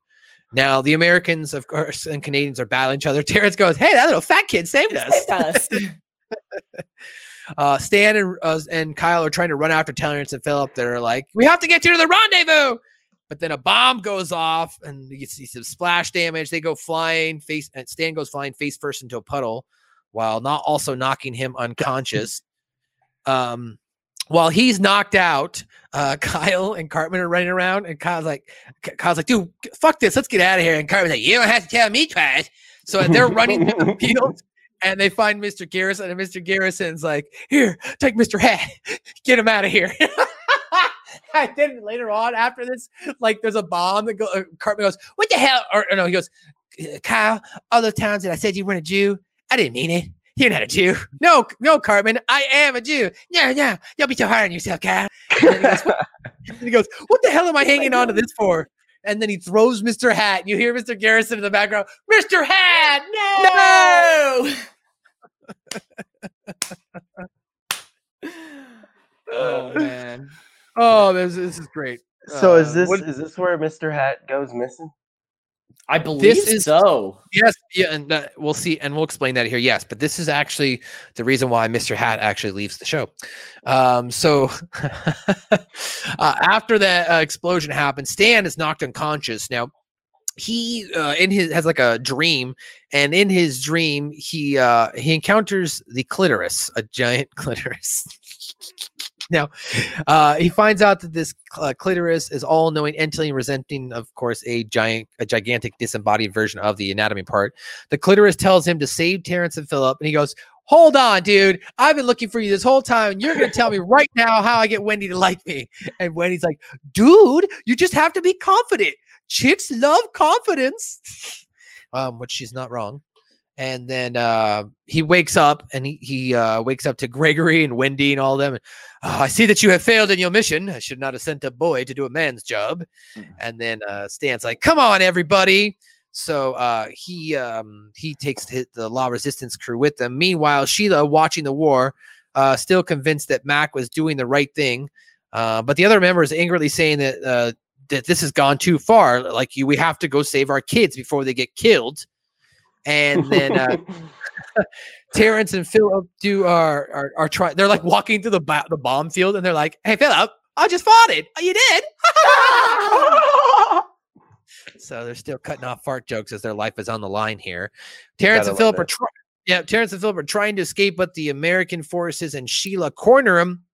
Now, the Americans, of course, and Canadians are battling each other. Terrance goes, Hey, that little fat kid saved us. Us. uh, Stan and, uh, and Kyle are trying to run after Terrance and Phillip. They're like, "We have to get you to the rendezvous." But then a bomb goes off, and you see some splash damage. They go flying face, and Stan goes flying face first into a puddle, while not also knocking him unconscious. Um, while he's knocked out, uh, Kyle and Cartman are running around, and Kyle's like, Kyle's like, "Dude, fuck this, let's get out of here." And Cartman's like, "You don't have to tell me twice." So they're running through the field, and they find Mr. Garrison, and Mr. Garrison's like, "Here, take Mr. Hat, get him out of here." and then later on, after this, like there's a bomb that go, uh, Cartman goes, "What the hell?" Or, or no, he goes, "Uh, "Kyle, all those times that I said you weren't a Jew, I didn't mean it. You're not a Jew. No, no, Cartman, I am a Jew. Yeah, yeah. don't be so hard on yourself, Kyle." And he goes, "What-" he goes, "What the hell am I hanging on to this for?" And then he throws Mr. Hat. And you hear Mr. Garrison in the background, Mr. Hat, no! no! Oh man. Oh, this, this is great. So is Uh, this what- is this where Mr. Hat goes missing? I believe this is- so. Yes, yeah, and uh, we'll see, and we'll explain that here. Yes, but this is actually the reason why Mr. Hat actually leaves the show. Um, so uh, after that uh, explosion happens, Stan is knocked unconscious. Now he uh, in his has like a dream, and in his dream he uh, he encounters the clitoris, a giant clitoris. Now, uh, he finds out that this uh, clitoris is all knowing entity resenting, of course, a giant, a gigantic disembodied version of the anatomy part. The clitoris tells him to save Terrance and Phillip, and he goes, Hold on, dude. I've been looking for you this whole time, and you're going to tell me right now how I get Wendy to like me. And Wendy's like, Dude, you just have to be confident. Chicks love confidence. um, which she's not wrong. And then uh, he wakes up and he, he uh, wakes up to Gregory and Wendy and all of them. "Oh, I see that you have failed in your mission. I should not have sent a boy to do a man's job. And then uh, Stan's like, "Come on, everybody!" So uh, he um, he takes the, La Resistance crew with them. Meanwhile, Sheila, watching the war, uh, still convinced that Mac was doing the right thing, uh, but the other members angrily saying that uh, that this has gone too far. Like you, we have to go save our kids before they get killed. And then uh, Terrance and Phillip do are are, are trying. They're like walking through the the bomb field, and they're like, "Hey, Phillip, I just fought it. Oh, you did." so they're still cutting off fart jokes as their life is on the line here. Terrance and Phillip are trying. Yeah, Terrance and Phillip are trying to escape, but the American forces and Sheila corner them.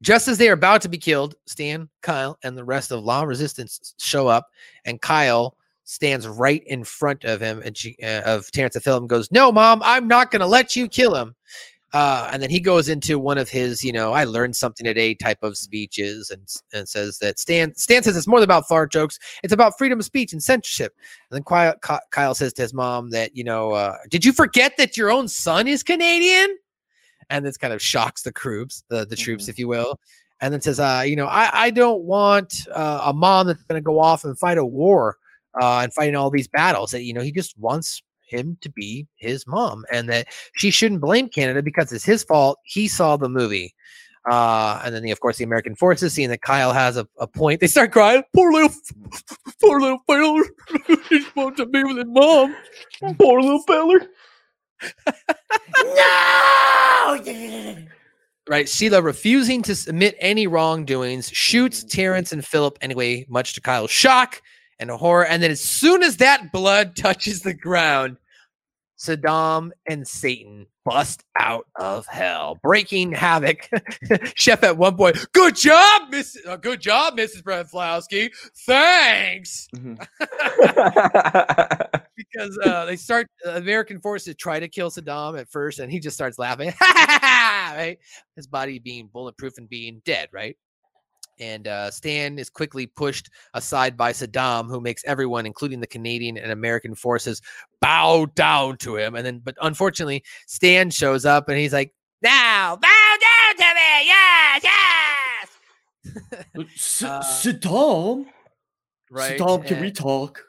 Just as they are about to be killed, Stan, Kyle, and the rest of La Resistance show up, and Kyle stands right in front of him and she, uh, of Terrance and goes, "No, mom, I'm not going to let you kill him." Uh, and then he goes into one of his, you know, I learned something today type of speeches and, and says that Stan, Stan says it's more than about fart jokes. It's about freedom of speech and censorship. And then Kyle, Kyle says to his mom that, you know, uh, did you forget that your own son is Canadian? And this kind of shocks the troops, the, the troops, if you will. And then says, uh, you know, I, I don't want uh, a mom that's going to go off and fight a war uh, and fighting all these battles. That, you know, he just wants him to be his mom and that she shouldn't blame Canada because it's his fault. He saw the movie. Uh, and then, the, of course, the American forces, seeing that Kyle has a, a point, they start crying. Poor little, poor little feller. He's supposed to be with his mom. Poor little feller. no! right? Sheila refusing to admit any wrongdoings, shoots Terrance and Phillip anyway, much to Kyle's shock and a horror. And then as soon as that blood touches the ground, Saddam and Satan bust out of hell, breaking havoc. Chef at one point, good job, Miss. Uh, good job, Mrs. Broflovski. Thanks. because uh, they start uh, American forces try to kill Saddam at first, and he just starts laughing. right, his body being bulletproof and being dead. Right. And uh, Stan is quickly pushed aside by Saddam, who makes everyone, including the Canadian and American forces, bow down to him. And then, but unfortunately, Stan shows up and he's like, "Now, bow down to me, yes, yes." Uh, Saddam? right? Saddam, can we talk?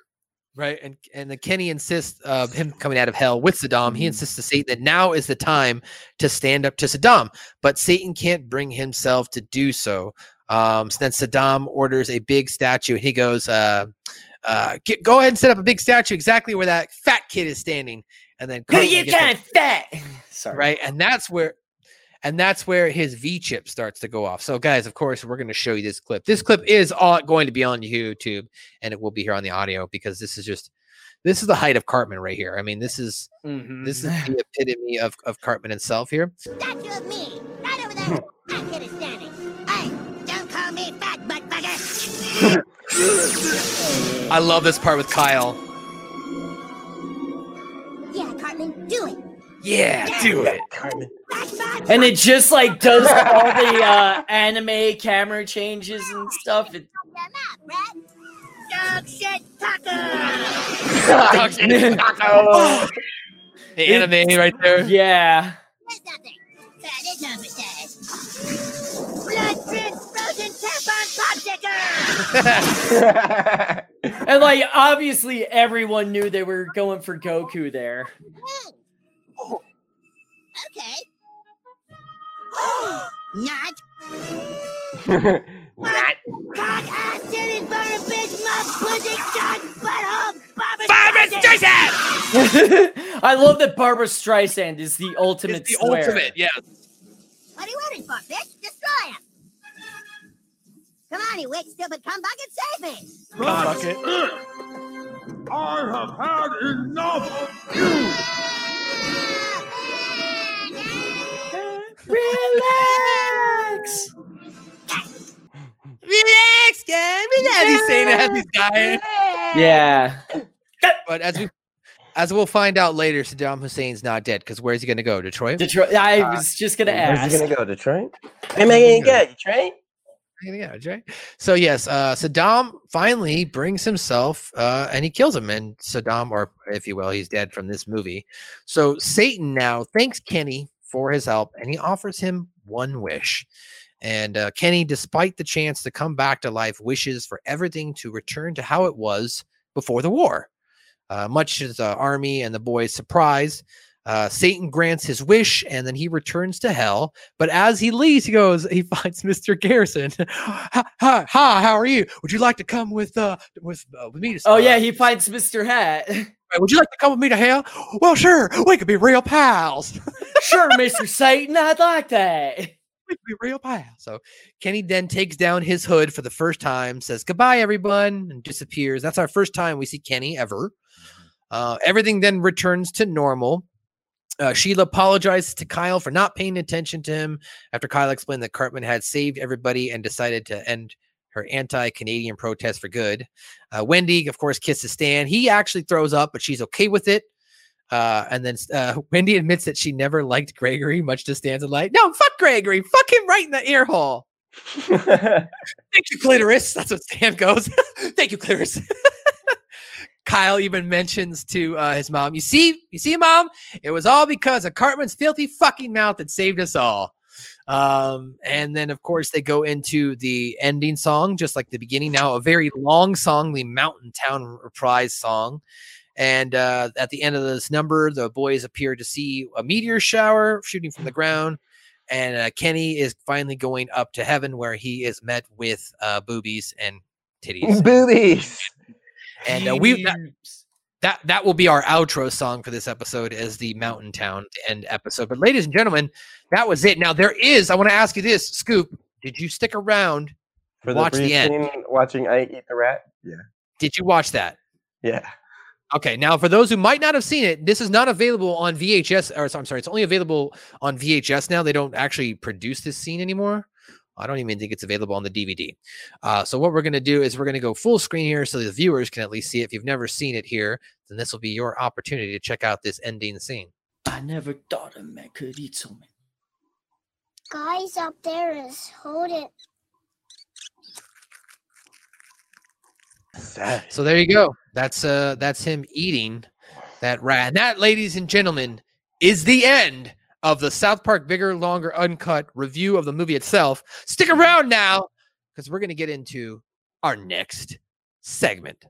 Right, and and the Kenny insists of him coming out of hell with Saddam. He insists to Satan that now is the time to stand up to Saddam, but Satan can't bring himself to do so. Um, so then Saddam orders a big statue, and he goes, uh, uh, get, "Go ahead and set up a big statue exactly where that fat kid is standing." And then Who you gets a- kind of fat? Sorry. right, and that's where. And that's where his V chip starts to go off. So, guys, of course, we're going to show you this clip. This clip is all going to be on YouTube, and it will be here on the audio because this is just this is the height of Cartman right here. I mean, this is Mhm. this is the epitome of, of Cartman himself here. Statue of me, right over there. I love this part with Kyle. Yeah, Cartman, do it. Yeah, do it. Cartman. And it just like does all the uh, anime camera changes and stuff. It, Dog shit taco. The anime right there. yeah. There's nothing. That is no mistake. Frozen tampon popsicle. And like obviously everyone knew they were going for Goku there. Okay. Not. Not. Cock ass titties, butter bitch, mouth, pussy, shot, butthole, Barbara Barbara Streisand. Streisand! I love that Barbara Streisand is the ultimate It's the swear. ultimate, yeah. What are you waiting for, bitch? Destroy him. Come on, you weak, stupid cum bucket, save me. Bucket. I have had enough of you! Relax. Relax, guys. Relax. He's saying it as he's dying. Yeah. But as we as we'll find out later, Saddam Hussein's not dead because where's he going to go? Detroit? Detroit. I was just gonna Where's ask. he gonna go? Detroit? Hey man, you get Detroit? Yeah, right. So yes, uh, Saddam finally brings himself uh, and he kills him, and Saddam, or if you will, he's dead from this movie. So Satan now thanks Kenny for his help, and he offers him one wish. And uh, Kenny, despite the chance to come back to life, wishes for everything to return to how it was before the war. Uh, much to the army and the boys' surprise, uh, Satan grants his wish, and then he returns to hell. But as he leaves, he goes, he finds Mr. Garrison. hi, hi, hi, how are you? Would you like to come with uh with uh, with me to? Oh yeah, uh, he finds Mr. Hat. Would you like to come with me to hell? Well, sure. We could be real pals. sure, Mr. Satan, I'd like that. we could be real pals. So Kenny then takes down his hood for the first time, says goodbye, everyone, and disappears. That's our first time we see Kenny ever. Uh, everything then returns to normal. Uh, Sheila apologizes to Kyle for not paying attention to him after Kyle explained that Cartman had saved everybody and decided to end her anti-Canadian protest for good. Uh, Wendy, of course, kisses Stan. He actually throws up, but she's okay with it. Uh, and then uh, Wendy admits that she never liked Gregory, much to Stan's delight. No, fuck Gregory. Fuck him right in the ear hole. Thank you, clitoris. That's what Stan goes. Thank you, clitoris. Kyle even mentions to uh, his mom, "You see, you see, mom, it was all because of Cartman's filthy fucking mouth that saved us all." Um, and then, of course, they go into the ending song, just like the beginning. Now, a very long song, the Mountain Town reprise song. And uh, at the end of this number, the boys appear to see a meteor shower shooting from the ground. And uh, Kenny is finally going up to heaven where he is met with uh, boobies and titties. Boobies. And uh, we that, that that will be our outro song for this episode as the Mountain Town to end episode. But ladies and gentlemen, that was it. Now there is. I want to ask you this, Scoop. Did you stick around? For watch the, the end. scene watching I Eat the Rat. Yeah. Did you watch that? Yeah. Okay, now for those who might not have seen it, this is not available on VHS. Or I'm sorry, it's only available on VHS now. They don't actually produce this scene anymore. I don't even think it's available on the DVD. Uh, so what we're going to do is we're going to go full screen here so the viewers can at least see it. If you've never seen it here, then this will be your opportunity to check out this ending scene. I never thought a man could eat so many. Guys up there is hold it. Sad. So there you go. That's uh that's him eating that rat. And that, ladies and gentlemen, is the end of the South Park Bigger, Longer, Uncut review of the movie itself. Stick around now because we're gonna get into our next segment.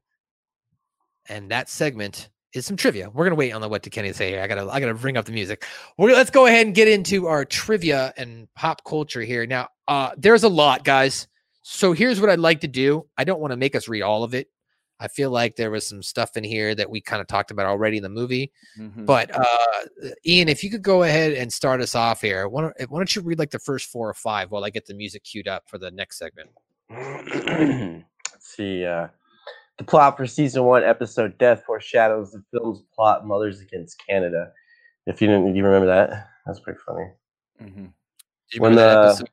And that segment is some trivia. We're gonna wait on the what did Kenny say here. I gotta I gotta bring up the music. We're let's go ahead and get into our trivia and pop culture here. Now, uh, there's a lot, guys. So here's what I'd like to do. I don't want to make us read all of it. I feel like there was some stuff in here that we kind of talked about already in the movie. Mhm. But uh, Ian, if you could go ahead and start us off here, why don't, why don't you read like the first four or five while I get the music queued up for the next segment? Let's see. Uh, the plot for season one, episode "Death" foreshadows the film's plot, "Mothers Against Canada." If you didn't, you remember that? That's pretty funny. Mhm. You When remember that the-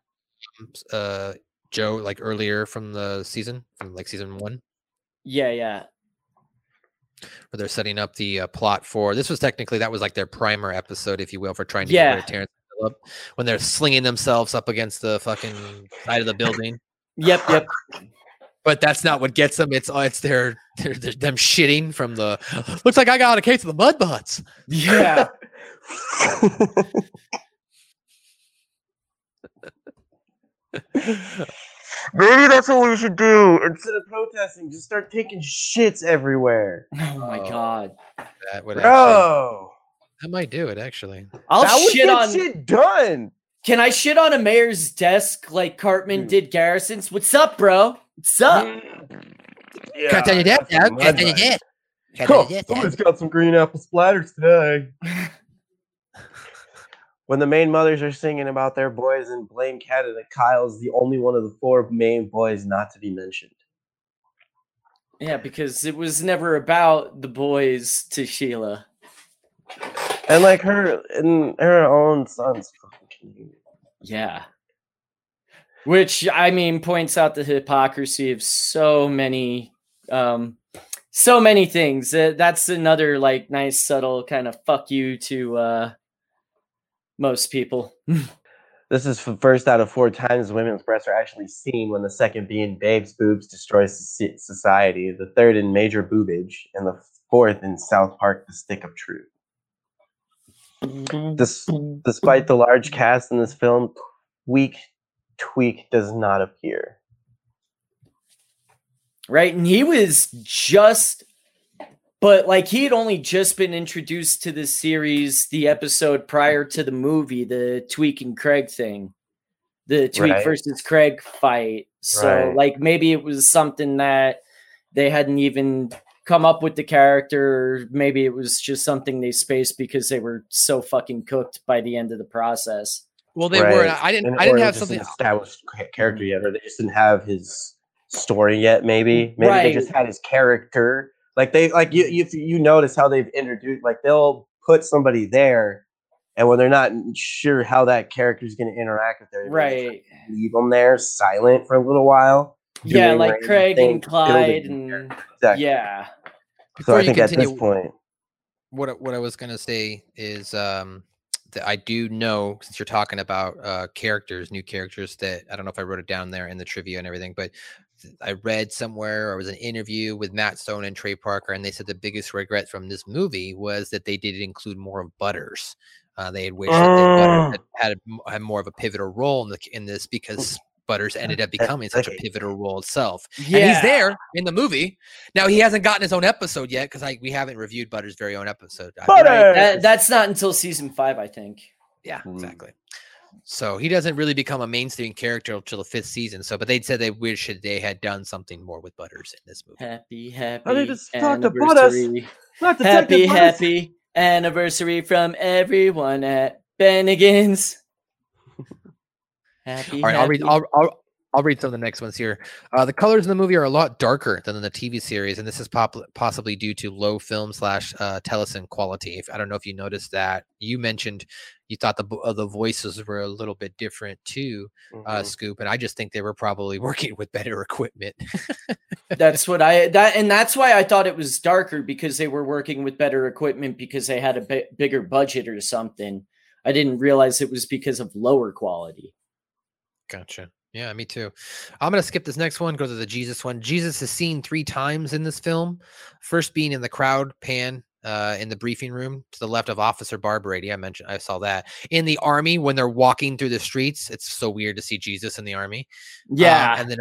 episode, um, uh, Joe, like earlier from the season, from like season one? Yeah, yeah. where they're setting up the uh, plot for this was technically that was like their primer episode, if you will, for trying to Yeah. get rid of Terrance Phillip when they're slinging themselves up against the fucking side of the building. Yep, yep. But that's not what gets them. It's uh, it's their, their, their them shitting from the. Looks like I got a case of the mud butts. Yeah. Maybe that's what we should do instead of protesting. Just start taking shits everywhere, Oh my god. That would actually, bro. that might do it actually. I'll that would shit get on shit done. Can I shit on a mayor's desk like Cartman Hmm. did Garrison's? What's up, bro? What's up? Yeah, Can't tell you that, that's some Dad. mud Can't tell you butts. that. Can't tell Oh, you that, Dad. somebody's got some green apple splatters today. when the main mothers are singing about their boys and blame Canada, Kyle's the only one of the four main boys not to be mentioned. Yeah, because it was never about the boys to Sheila. And like her and her own son's fucking Yeah. Which I mean points out the hypocrisy of so many um so many things. Uh, that's another like nice subtle kind of fuck you to uh most people. This is f- first out of four times women's breasts are actually seen, when the second being Bebe's boobs destroys society, the third in Major Boobage, and the fourth in South Park, The Stick of Truth. Des- despite the large cast in this film, Tweek Tweek does not appear. right? And he was just, but like he had only just been introduced to this series the episode prior to the movie, the Tweek and Craig thing, the Tweek Right. versus Craig fight. So, Right. like, maybe it was something that they hadn't even come up with the character. Maybe it was just something they spaced because they were so fucking cooked by the end of the process. Well, they were i didn't And- I didn't have something. an established character mm-hmm. yet, or they just didn't have his story yet. Maybe, maybe they just had his character. Like they, like you, you, you notice how they've introduced. Like they'll put somebody there, and when they're not sure how that character is going to interact with their Right. leave them there silent for a little while. Yeah, like random Craig things, and Clyde and Exactly. yeah. So Before I you think at this continue- point, what I- what I was gonna say is um that I do know since you're talking about uh characters, new characters that I don't know if I wrote it down there in the trivia and everything, but th- I read somewhere or was an interview with Matt Stone and Trey Parker, and they said the biggest regret from this movie was that they didn't include more of Butters. Uh, they had wished that they, Butters had, had, had more of a pivotal role in, the, in this because Butters ended up becoming such a pivotal role itself. And Yeah. he's there in the movie. Now he hasn't gotten his own episode yet because I we haven't reviewed Butters' very own episode. I- Butter! Right. That, that's not until season five, I think. yeah, Mm. exactly. So he doesn't really become a mainstream character until the fifth season. So, but they said they wish that they had done something more with Butters in this movie. Happy, happy. They just talked about us. anniversary. Not Happy, Butters. happy anniversary from everyone at Bennigan's. Happy, All right, I'll read. I'll, I'll I'll read some of the next ones here. Uh, the colors in the movie are a lot darker than in the TV series, and this is pop- possibly due to low film slash uh, telecine quality. If, I don't know if you noticed that. You mentioned you thought the uh, the voices were a little bit different too, uh, Mhm. Scoop, and I just think they were probably working with better equipment. That's what I that and that's why I thought it was darker because they were working with better equipment because they had a bi- bigger budget or something. I didn't realize it was because of lower quality. Gotcha. Yeah, me too. I'm gonna skip this next one. Go to the Jesus one. Jesus is seen three times in this film. First being in the crowd pan uh, in the briefing room to the left of Officer Barbrady. I mentioned I saw that in the army when they're walking through the streets. It's so weird to see Jesus in the army. Um, Yeah. and then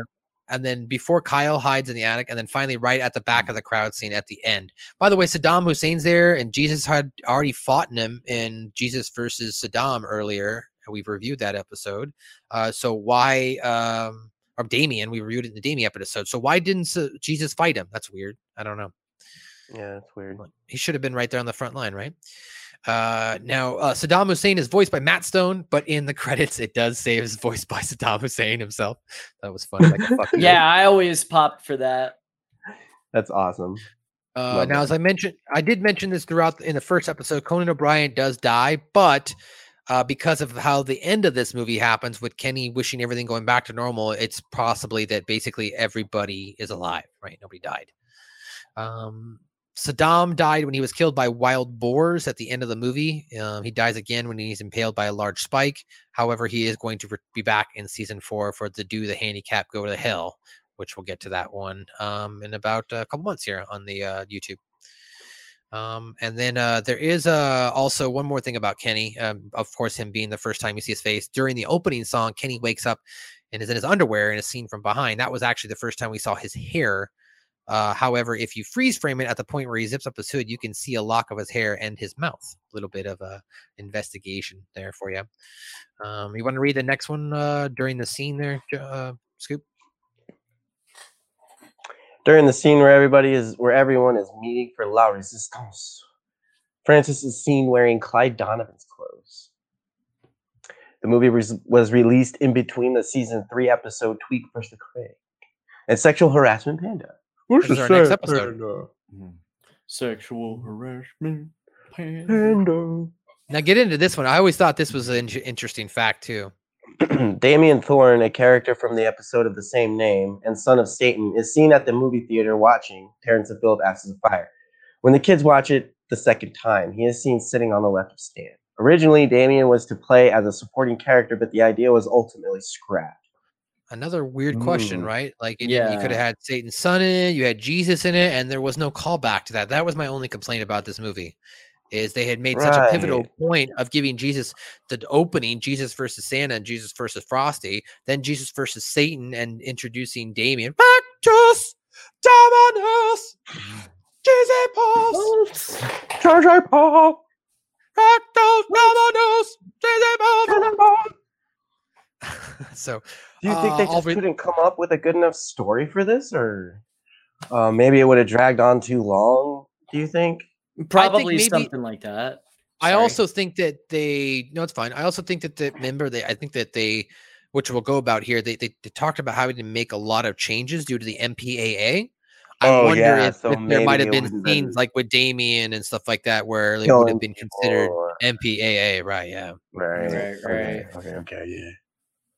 and then before Kyle hides in the attic, and then finally right at the back of the crowd scene at the end. By the way, Saddam Hussein's there, and Jesus had already fought him in Jesus versus Saddam earlier. And We've reviewed that episode. Uh, so why, um, or Damien, we reviewed it in the Damien episode. So why didn't Sa- Jesus fight him? That's weird. I don't know. Yeah, it's weird. He should have been right there on the front line, right? Uh, now, uh, Saddam Hussein is voiced by Matt Stone, but in the credits, it does say it was voiced by Saddam Hussein himself. That was funny. Like a fucking Yeah, I always pop for that. That's awesome. Uh, now, that. as I mentioned, I did mention this throughout in the first episode. Conan O'Brien does die, but uh, because of how the end of this movie happens, with Kenny wishing everything going back to normal, it's possibly that basically everybody is alive. Right? Nobody died. Um, Saddam died when he was killed by wild boars at the end of the movie. Um, he dies again when he's impaled by a large spike. However, he is going to re- be back in season four for the do the handicap go to hell, which we'll get to that one um, in about a couple months here on the uh, YouTube. Um, and then uh, there is uh, also one more thing about Kenny. Um, of course, him being the first time you see his face during the opening song, Kenny wakes up and is in his underwear in a scene from behind. That was actually the first time we saw his hair. Uh, however, if you freeze frame it at the point where he zips up his hood, you can see a lock of his hair and his mouth. A little bit of a investigation there for you. Um, you want to read the next one uh, during the scene there, uh, Scoop? During the scene where everybody is, where everyone is meeting for La Resistance, Francis is seen wearing Clyde Donovan's clothes. The movie was, was released in between the season three episode Tweek vs. Craig and Sexual Harassment Panda. This is our next episode. Mm-hmm. Sexual harassment. Panda. Now get into this one. I always thought this was an interesting fact too. Damien Thorne, a character from the episode of the same name and son of Satan, is seen at the movie theater watching Terrance and Phillip Ashes of Fire. When the kids watch it the second time, he is seen sitting on the left of Stan. Originally, Damien was to play as a supporting character, but the idea was ultimately scrapped. Another weird question, Mm. right? Like you, you could have had Satan's son in it, you had Jesus in it, and there was no callback to that. That was my only complaint about this movie. Is they had made such a pivotal point of giving Jesus the opening, Jesus versus Santa and Jesus versus Frosty, then Jesus versus Satan, and introducing Damien. Pactus Dominus Jesus Jar Jar Paul. Pactus Dominus Jesus So Do you think they uh, I'll just couldn't come up with a good enough story for this, or uh, maybe it would have dragged on too long? Do you think? Probably maybe- something like that. I also think that they no, it's fine. I also think that the remember they I think that they which we'll go about here, they, they they talked about having to make a lot of changes due to the MPAA. I Oh, wonder yeah, if, so if there might have been would've been- scenes like with Damien and stuff like that where it would have been considered Or- MPAA, right? Yeah. Right. Right, Okay. Okay. Okay. Yeah.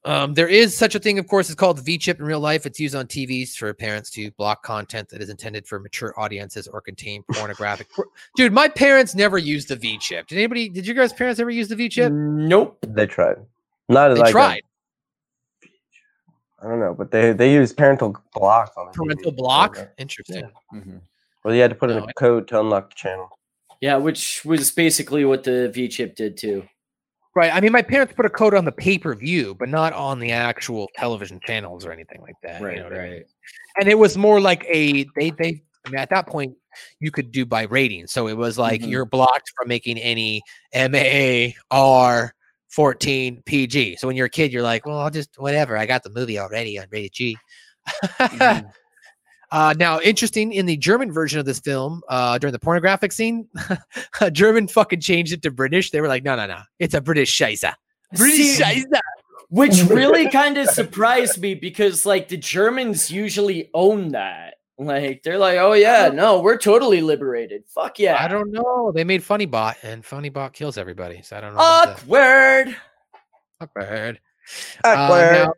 Um, there is such a thing, of course, it's called V chip in real life. It's used on TVs for parents to block content that is intended for mature audiences or contain pornographic. Dude, my parents never used the V chip. Did anybody? Did your guys' parents ever use the V chip? Nope. They tried. Not They like a- tried I don't know, but they they use parental block on parental TV. block. Okay. Interesting. Well, you had to put in No, a I- code to unlock the channel. Yeah, which was basically what the V chip did too. Right. I mean, my parents put a code on the pay per view, but not on the actual television channels or anything like that. you know what I mean? And it was more like a they they. I mean, at that point, you could do by rating. So it was like Mhm. you're blocked from making any M A R 14 PG. So when you're a kid, you're like, well, I'll just whatever. I got the movie already on rated G. Mm-hmm. Uh, now, interesting in the German version of this film, uh, during the pornographic scene, a German fucking changed it to British. They were like, no, no, no, it's a British Scheiße. British See, Scheiße. which really kind of surprised me because like the Germans usually own that. Like they're like, oh yeah, no, we're totally liberated. Fuck yeah. I don't know. They made Funnybot, and Funnybot kills everybody. So I don't know. about that. Awkward. Awkward. Uh, Awkward. now,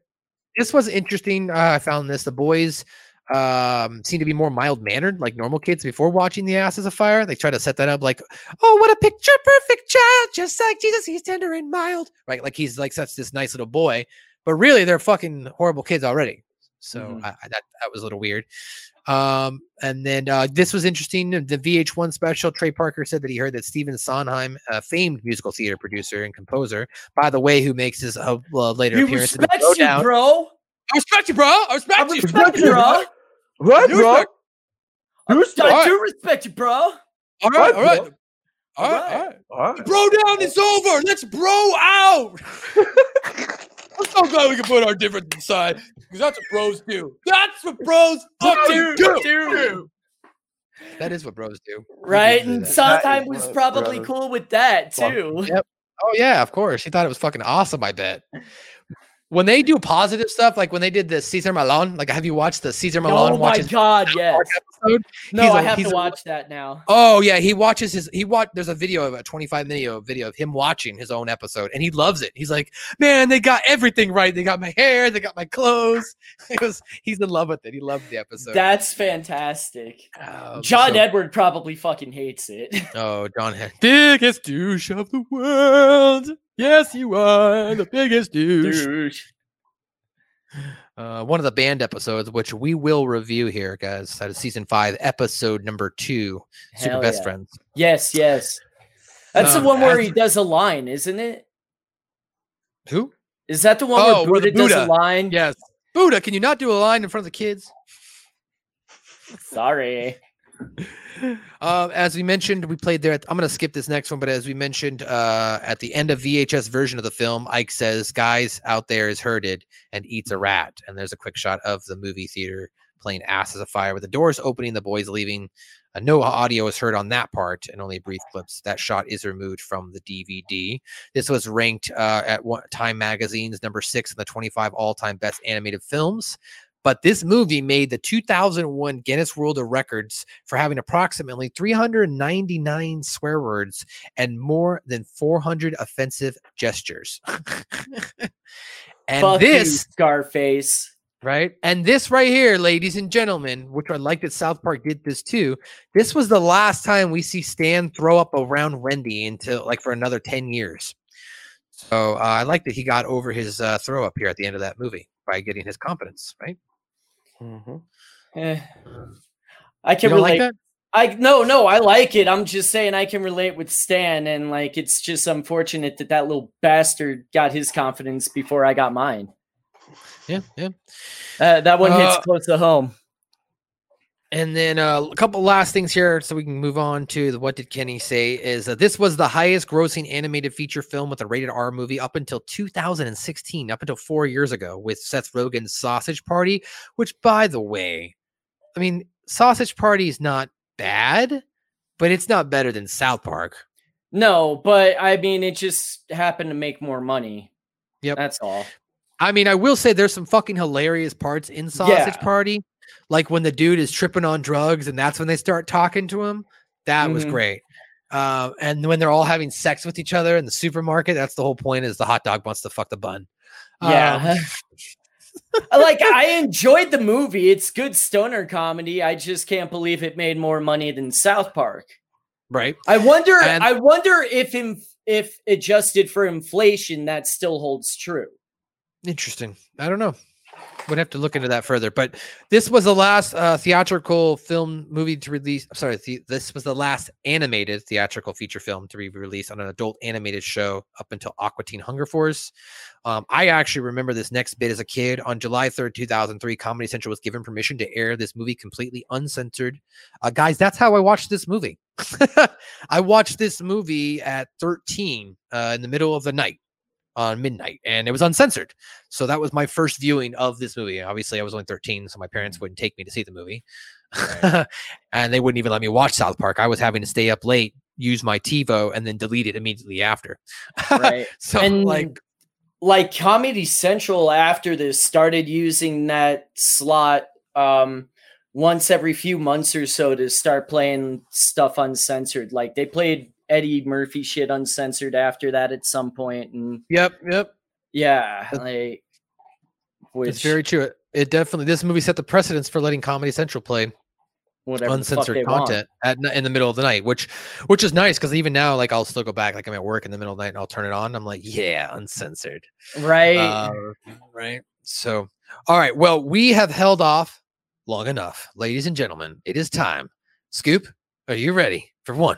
this was interesting. Uh, I found this. The boys um seem to be more mild mannered like normal kids before watching the asses of fire they try to set that up like oh what a picture perfect child just like jesus he's tender and mild right like he's like such this nice little boy but really they're fucking horrible kids already so Mhm. I, I- that that was a little weird um and then uh this was interesting the vh1 special trey parker said that he heard that stephen sondheim a famed musical theater producer and composer by the way who makes his uh, well, later He appearance in the respects you, bro. I respect you, bro. I I respect you. respect you, bro. What, You bro? respect- I Alright. do respect you, bro. All right, What, all right. bro? All right, all right. What? Bro down is over. Let's bro out. I'm so glad we can put our difference aside because that's what bros do. That's what bros fucking do. That is what bros do. Right? do And that. Sondheim was what probably bros cool with that too. Yep. Oh yeah, of course. He thought it was fucking awesome. I bet. When they do positive stuff, like when they did the Cesar Millan, like have you watched the Cesar Millan Oh my god, yes. episode? No, He's I a- have to a- watch that now. Oh yeah, he watches his he watch there's a video of a 25 minute video of him watching his own episode and he loves it. He's like, "Man, they got everything right. They got my hair, they got my clothes." He was he's in love with it. He loved the episode. That's fantastic. Um, John so- Edward probably fucking hates it. Oh, John biggest douche of the world. Yes, you are the biggest douche. Douche. Uh, one of the band episodes, which we will review here, guys. That is season five, episode number two, Super Hell Best. Friends. Yes, yes. That's Um, the one where he does a line, isn't it? Who? Is that the one Oh, where where the Buddha, does a line? Yes. Buddha, can you not do a line in front of the kids? Sorry. Um, as we mentioned, we played there. At, I'm going to skip this next one, but as we mentioned uh, at the end of VHS version of the film, Ike says, "Guys out there is herded and eats a rat." And there's a quick shot of the movie theater playing "Asses of Fire" with the doors opening, the boys leaving. Uh, no audio is heard on that part, and only brief clips. That shot is removed from the DVD. This was ranked uh, at Time Magazine's number six in the 25 all-time best animated films. But this movie made the 2001 Guinness World of Records for having approximately 399 swear words and more than 400 offensive gestures. and Fuck you, this, Scarface. right? And this right here, ladies and gentlemen, which I like that South Park did this too. This was the last time we see Stan throw up around Wendy until like for another 10 years. So uh, I like that he got over his uh, throw up here at the end of that movie by getting his confidence, right? Mhm. Eh. I can don't like relate. I no no I like it. I'm just saying I can relate with Stan, and like it's just unfortunate that that little bastard got his confidence before I got mine. Yeah, yeah. Uh, that one hits Uh, close to home. And then uh, a couple last things here, so we can move on to the what did Kenny say? Is uh, this was the highest grossing animated feature film with a rated R movie up until 2016, up until four years ago, with Seth Rogen's Sausage Party. Which, by the way, I mean Sausage Party is not bad, but it's not better than South Park. No, but I mean it just happened to make more money. Yep. That's all. I mean, I will say there's some fucking hilarious parts in Sausage Yeah. Party, like when the dude is tripping on drugs and that's when they start talking to him. That was Mhm. great. Uh, and when they're all having sex with each other in the supermarket, that's the whole point. Is the hot dog wants to fuck the bun? Yeah. Um, like I enjoyed the movie. It's good stoner comedy. I just can't believe it made more money than South Park. right. I wonder. And- I wonder if in, if adjusted for inflation, that still holds true. Interesting. I don't know. Would have to look into that further. But this was the last uh, theatrical film movie to release. I'm sorry, the, this was the last animated theatrical feature film to be released on an adult animated show up until Aqua Teen Hunger Force. Um, I actually remember this next bit as a kid. On July 3rd, 2003, Comedy Central was given permission to air this movie completely uncensored. Uh, guys, that's how I watched this movie. I watched this movie at 13 uh, in the middle of the night. On midnight, and it was uncensored. So that was my first viewing of this movie. Obviously, I was only 13, so my parents wouldn't take me to see the movie, and they wouldn't even let me watch South Park. I was having to stay up late, use my TiVo, and then delete it immediately after. Right. so and like like Comedy Central after this started using that slot um once every few months or so to start playing stuff uncensored. Like they played Eddie Murphy shit uncensored after that at some point and Yep, yep. yeah, like which It's very true. It, it definitely this movie set the precedence for letting Comedy Central play whatever uncensored content at in the middle of the night, which which is nice because even now, like I'll still go back, like I'm at work in the middle of the night and I'll turn it on. I'm like, yeah, uncensored, Right. Uh, right. So, all right. Well, we have held off long enough, ladies and gentlemen. It is time. Scoop, are you ready for one,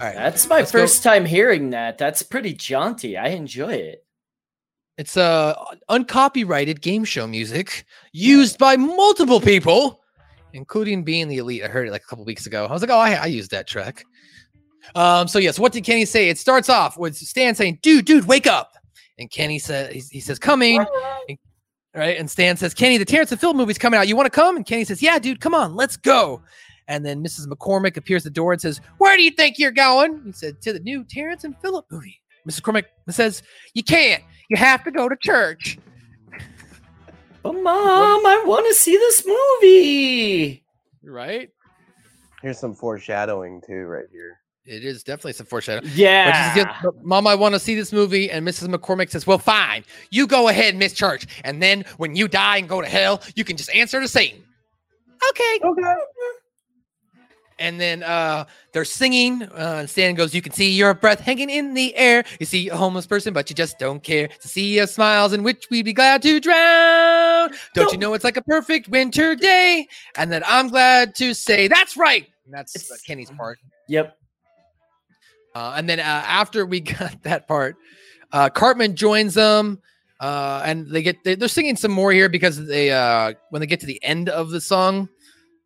Right, That's my let's go. first time hearing that. That's pretty jaunty. I enjoy it. It's uh uncopyrighted game show music used by multiple people, including being the elite. I heard it like a couple weeks ago. I was like, oh, I, I used that track. Um, so yes, what did Kenny say? It starts off with Stan saying, "Dude, dude, wake up!" And Kenny says, he, he says, "Coming." And- right? And Stan says, "Kenny, the Terrance and Phil movie's coming out. You want to come?" And Kenny says, "Yeah, dude, come on, let's go." And then Mrs. McCormick appears at the door and says, "Where do you think you're going?" He said, "To the new Terrance and Phillip movie." Mrs. McCormick says, "You can't. You have to go to church." But mom, I want to see this movie. Right? Here's some foreshadowing too, right here. It is definitely some foreshadowing. But Yeah. says, "Yes, but Mom, I want to see this movie. And Mrs. McCormick says, Well, fine. You go ahead, and Miss Church. And then when you die and go to hell, you can just answer to Satan. Okay. Okay. And then uh, they're singing. Uh, and Stan goes, You can see your breath hanging in the air. You see a homeless person, but you just don't care to see your smiles in which we'd be glad to drown. Don't you know it's like a perfect winter day? And then I'm glad to say, That's right. And that's uh, Kenny's part. Yep. Uh, and then uh, after we got that part, uh, Cartman joins them, uh, and they get they, they're singing some more here because they uh, when they get to the end of the song,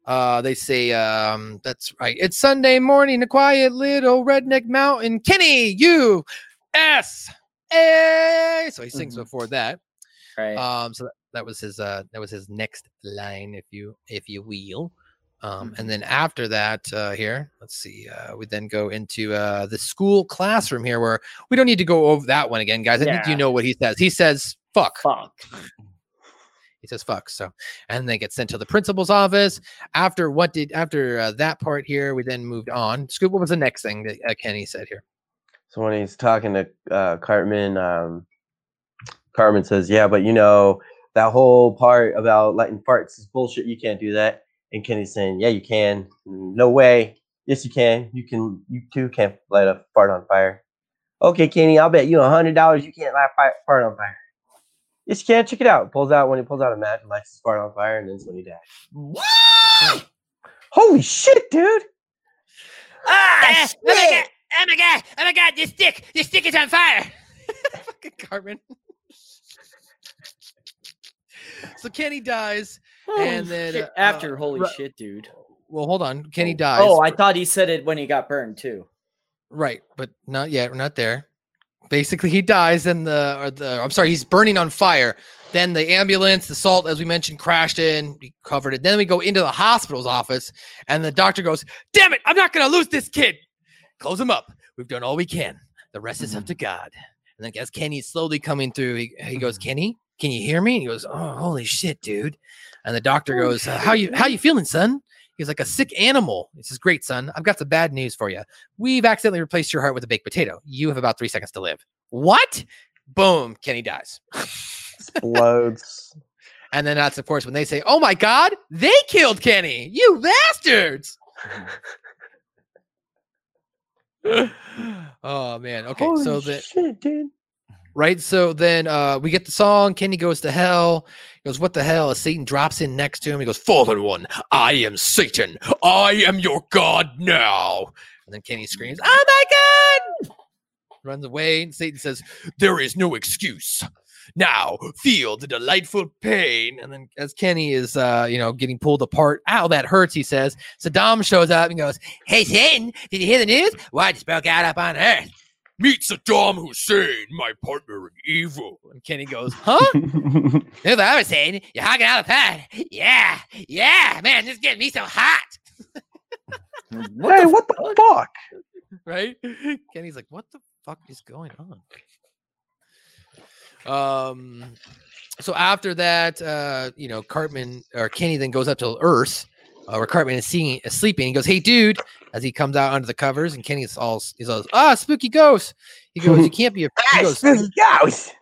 uh, they say um, that's right. It's Sunday morning, a quiet little redneck mountain. Kenny, you S A. So he sings before that. Right. Um, so that, that was his uh that was his next line, if you if you will. Um, and then after that, uh, here, let's see, uh, we then go into uh, the school classroom here, where we don't need to go over that one again, guys. I think you know what he says. He says, "Fuck." Fuck. He says, "Fuck." So, and they get sent to the principal's office. After what did after uh, that part here, we then moved on. Scoop, what was the next thing that uh, Kenny said here? So when he's talking to uh, Cartman, um, Cartman says, "Yeah, but you know that whole part about lighting farts is bullshit. You can't do that." And Kenny's saying, "Yeah, you can. No way. Yes, you can. You can. You too can't light a fart on fire." Okay, Kenny, I'll bet you a hundred dollars you can't light a fart on fire. Yes, you can't Check it out. Pulls out when he pulls out a match and lights his fart on fire, and then when he dies. What? Holy shit, dude! Ah, oh my god! Oh my god! Oh my god! This stick! This stick is on fire! Fucking Cartman. so Kenny dies, and then Shit, uh, after uh, holy ru- shit, dude. Well, hold on. Kenny dies. Oh, I thought he said it when he got burned too. Right, but not yet. We're not there. Basically, he dies, and the or the I'm sorry, he's burning on fire. Then the ambulance, the salt, as we mentioned, crashed in. We covered it. Then we go into the hospital's office, and the doctor goes, "Damn it! I'm not gonna lose this kid. Close him up. We've done all we can. The rest is up to God." And then as Kenny's slowly coming through, he, he goes, "Kenny, can you hear me?" And he goes, "Oh, holy shit, dude!" And the doctor goes, uh, "How you how you feeling, son?" He's like a sick animal. He says, Great, son. I've got some bad news for you. We've accidentally replaced your heart with a baked potato. You have about three seconds to live. What? Boom. Kenny dies. Explodes. And then that's, of course, when they say, Oh my God, they killed Kenny. You bastards. oh, man. Okay. Holy so the, shit, dude. Right? So then uh, we get the song. Kenny goes to hell. He goes, "What the hell?" Satan drops in next to him. He goes, "Fallen one, I am Satan. I am your god now." And then Kenny screams, "Oh my god!" Runs away. And Satan says, "There is no excuse." Now feel the delightful pain. And then as Kenny is uh, you know, getting pulled apart, ow, that hurts, he says. Saddam shows up and goes, Hey Satan, did you hear the news? What just broke out up on Earth? Meet Saddam Hussein, my partner in evil. And Kenny goes, Huh? Here's what I was saying. You're hogging out the pad. Yeah, yeah, man, this is getting me so hot. hey, what the fuck? right? Kenny's like, what the fuck is going on? Um, so after that, uh, you know, Cartman or Kenny then goes up to Earth, uh, where Cartman is seeing is sleeping. He goes, "Hey, dude!" As he comes out under the covers, and Kenny's all he's all, "Ah, spooky ghost." He goes, "You can't be." afraid. He goes, spooky ghost.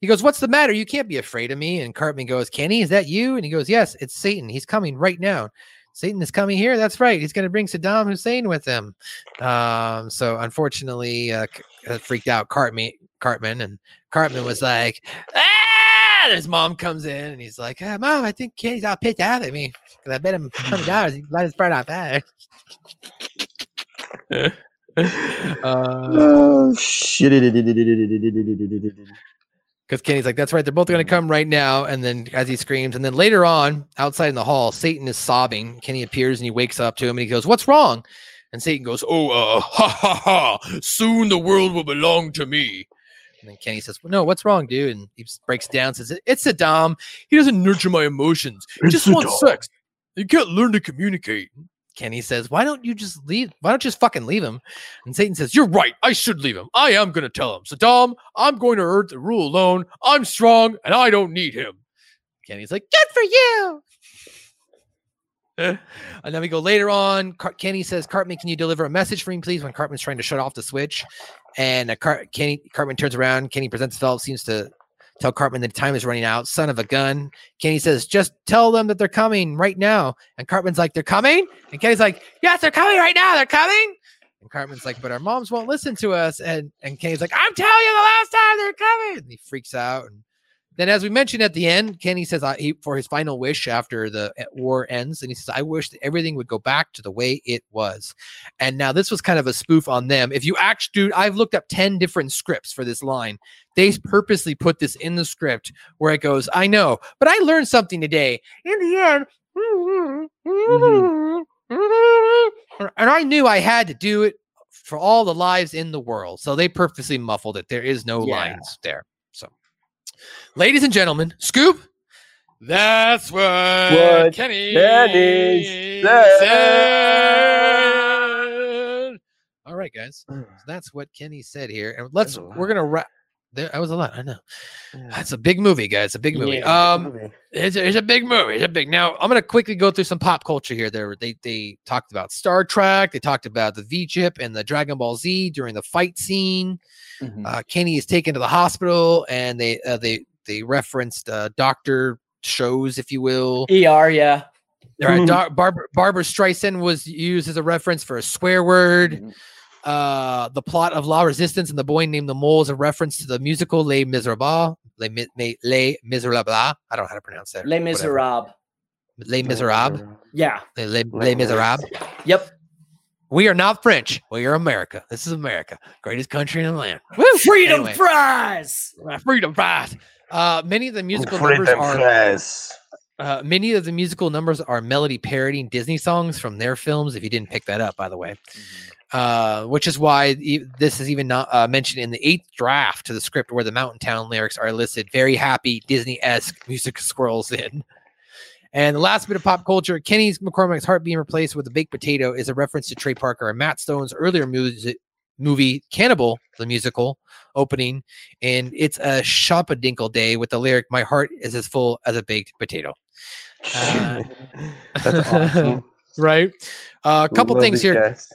He goes, "What's the matter? You can't be afraid of me." And Cartman goes, "Kenny, is that you?" And he goes, "Yes, it's Satan. He's coming right now." Satan is coming here. That's right. He's going to bring Saddam Hussein with him. Um, so unfortunately, uh, uh, freaked out Cartman, Cartman, and Cartman was like, "Ah!" And his mom comes in, and he's like, ah, "Mom, I think Kenny's all pissed out at me because I bet him hundred dollars. He let his friend out there." Uh, Oh shit! Because Kenny's like, that's right, they're both going to come right now. And then as he screams, and then later on, outside in the hall, Satan is sobbing. Kenny appears and he wakes up to him and he goes, What's wrong? And Satan goes, Oh, uh, ha ha ha. Soon the world will belong to me. And then Kenny says, well, No, what's wrong, dude? And he breaks down, says, It's Saddam. He doesn't nurture my emotions. He It's just wants Saddam." sex. You can't learn to communicate. Kenny says, Why don't you just leave? Why don't you just fucking leave him? And Satan says, You're right. I should leave him. I am going to tell him. So Saddam, I'm going to Earth to rule alone. I'm strong and I don't need him. Kenny's like, Good for you. and then we go later on. Car- Kenny says, Cartman, can you deliver a message for me, please? When Cartman's trying to shut off the switch. And uh, Car- Kenny, Cartman turns around. Kenny presents himself, seems to tell Cartman that time is running out. Son of a gun. Kenny says, just tell them that they're coming right now. And Cartman's like, they're coming? And Kenny's like, yes, they're coming right now. They're coming. And Cartman's like, but our moms won't listen to us. And and Kenny's like, I'm telling you the last time they're coming. And he freaks out. And then, as we mentioned at the end, Kenny says I, he, for his final wish after the uh, war ends, and he says, I wish that everything would go back to the way it was. And now this was kind of a spoof on them. If you actually, dude, I've looked up 10 different scripts for this line. They purposely put this in the script where it goes, I know, but I learned something today. In the end, and I knew I had to do it for all the lives in the world. So they purposely muffled it. There is no Yeah. lines there. Ladies and gentlemen, Scoop, that's what, What Kenny, Kenny said. All right, guys. So that's what Kenny said here. And let's, we're going to wrap. There, that was a lot. I know. That's a big movie, guys. A big movie. Um, it's a, it's a big movie. It's a big. Now I'm gonna quickly go through some pop culture here. There, they they talked about Star Trek. They talked about the V chip and the Dragon Ball Z during the fight scene. Mhm. Uh, Kenny is taken to the hospital, and they uh, they they referenced uh, doctor shows, if you will. ER, yeah. All right, Dar- Barbara, Barbara Streisand was used as a reference for a swear word. Uh, the plot of La Resistance and the boy named the mole is a reference to the musical Les Miserables. Les, Mi- Mi- Les Miserables. I don't know how to pronounce that. Les. Miserables. Les Miserables. Yeah. Les, Les, Les Les Miserables. Yep. We are not French. We are America. This is America, greatest country in the land. Woo! Freedom Anyway, fries. uh, freedom fries. Uh, many of the musical numbers Freedom are fries. uh, many of the musical numbers are melody parodying Disney songs from their films. If you didn't pick that up, by the way, uh, which is why this is even not uh, mentioned in the eighth draft to the script, where the Mountain Town lyrics are listed. Very happy Disney esque music scrolls in. And the last bit of pop culture: Kenny's McCormick's heart being replaced with a baked potato is a reference to Trey Parker and Matt Stone's earlier music movie Cannibal, the musical opening, and it's a Shpadoinkle day with the lyric "My heart is as full as a baked potato." Uh, That's awesome. right? Uh, a couple things here. guys.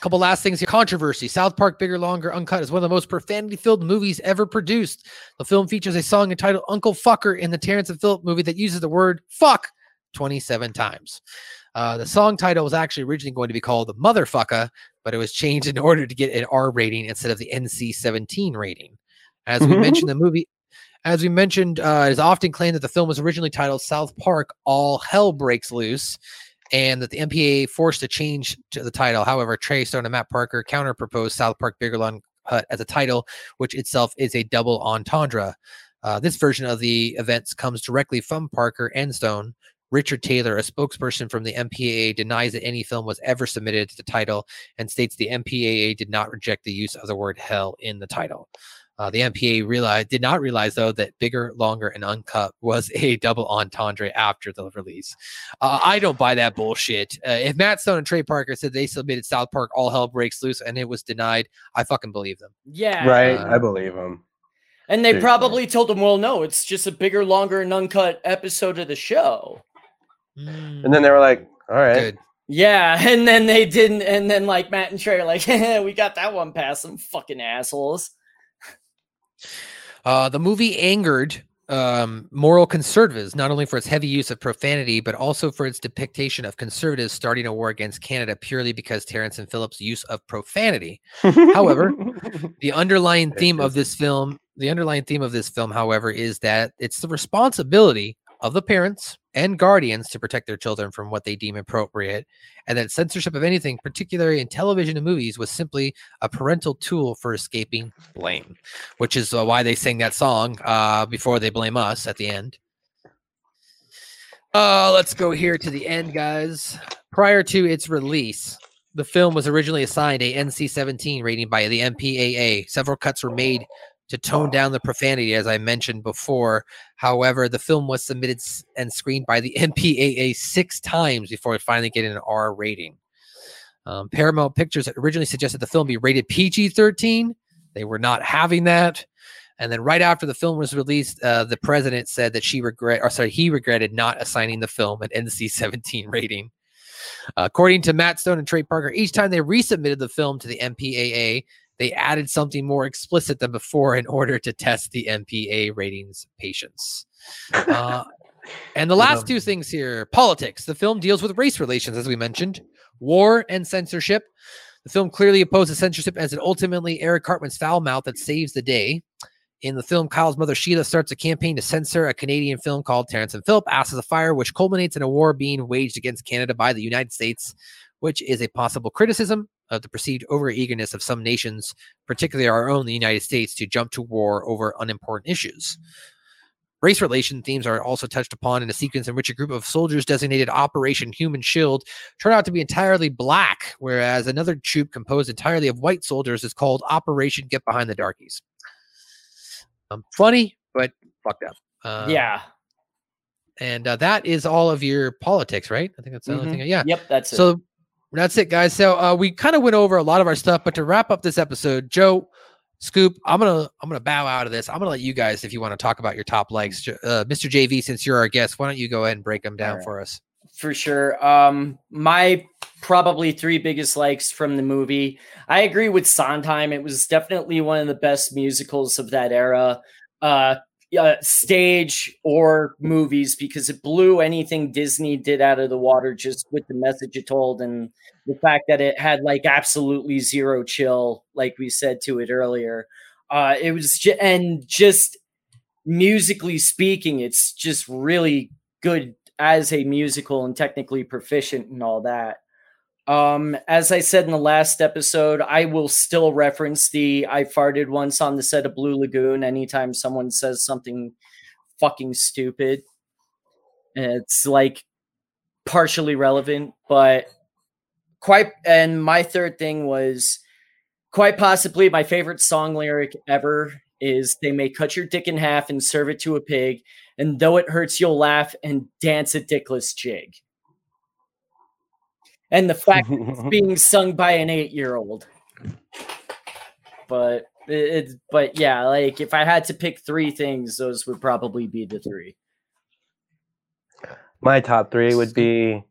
Couple last things here. Controversy. South Park Bigger, Longer, Uncut is one of the most profanity filled movies ever produced. The film features a song entitled Uncle Fucker in the Terrance and Phillip movie that uses the word fuck 27 times. Uh, the song title was actually originally going to be called Motherfucker, but it was changed in order to get an R rating instead of the NC 17 rating. As we mentioned, the movie, as we mentioned, uh, it is often claimed that the film was originally titled South Park All Hell Breaks Loose, and that the MPAA forced a change to the title. However, Trey Stone and Matt Parker counter proposed South Park Bigger Long Hut as a title, which itself is a double entendre. Uh, this version of the events comes directly from Parker and Stone. Richard Taylor, a spokesperson from the MPAA, denies that any film was ever submitted to the title and states the MPAA did not reject the use of the word hell in the title. Uh, the MPA realized did not realize though that bigger, longer, and uncut was a double entendre after the release. Uh, I don't buy that bullshit. Uh, if Matt Stone and Trey Parker said they submitted South Park All Hell Breaks Loose and it was denied, I fucking believe them. Yeah. Right, Uh, I believe them. And they Seriously. probably told them, well, no, it's just a bigger, longer, and uncut episode of the show. And then they were like, "All right, Good. Yeah, and then they didn't, and then like Matt and Trey are like, we got that one past some fucking assholes. Uh, the movie angered um, moral conservatives, not only for its heavy use of profanity, but also for its depiction of conservatives starting a war against Canada purely because Terrance and Phillips' use of profanity. However, the underlying theme of this film, the underlying theme of this film, however, is that it's the responsibility of the parents and guardians to protect their children from what they deem appropriate, and that censorship of anything, particularly in television and movies, was simply a parental tool for escaping blame, which is uh, why they sing that song uh, before they blame us at the end. Uh, let's go here to the end, guys. Prior to its release, the film was originally assigned a NC-17 rating by the MPAA. Several cuts were made to tone down the profanity, as I mentioned before. However, the film was submitted and screened by the MPAA six times before it finally getting an R rating. Um, Paramount Pictures had originally suggested the film be rated PG-13. They were not having that. And then right after the film was released, uh, the president said that she regret, or sorry, he regretted not assigning the film an NC-17 rating. Uh, according to Matt Stone and Trey Parker, each time they resubmitted the film to the MPAA, they added something more explicit than before in order to test the MPA ratings patience. Uh, and the last two things here politics. The film deals with race relations, as we mentioned, war and censorship. The film clearly opposes censorship as it ultimately Eric Cartman's foul mouth that saves the day. In the film, Kyle's mother Sheila starts a campaign to censor a Canadian film called Terrance and Phillip Asses of Fire, which culminates in a war being waged against Canada by the United States, which is a possible criticism of the perceived overeagerness of some nations, particularly our own, the United States, to jump to war over unimportant issues. Race relation themes are also touched upon in a sequence in which a group of soldiers designated Operation Human Shield turn out to be entirely black, whereas another troop composed entirely of white soldiers is called Operation Get Behind the Darkies. Um, funny, but fucked up. Uh, yeah. And uh, that is all of your politics, right? I think that's the only Mhm. thing. Yeah. Yep, that's it. That's it, guys. So uh, we kind of went over a lot of our stuff, but to wrap up this episode, Joe, Scoop, I'm gonna I'm gonna bow out of this. I'm gonna let you guys, if you want to talk about your top likes, uh, Mr. JV, since you're our guest, why don't you go ahead and break them down Alright. for us? for sure. Um, my probably three biggest likes from the movie. I agree with Sondheim. It was definitely one of the best musicals of that era, uh, uh, stage or movies, because it blew anything Disney did out of the water just with the message it told and the fact that it had like absolutely zero chill, like we said to it earlier. Uh, it was ju- and just musically speaking, it's just really good as a musical and technically proficient and all that. Um, as I said in the last episode, I will still reference the I farted once on the set of Blue Lagoon anytime someone says something fucking stupid. It's like partially relevant, but quite and my third thing was quite possibly my favorite song lyric ever is they may cut your dick in half and serve it to a pig and though it hurts you'll laugh and dance a dickless jig and the fact that it's being sung by an eight-year-old but it's but yeah like if i had to pick three things those would probably be the three My top three would be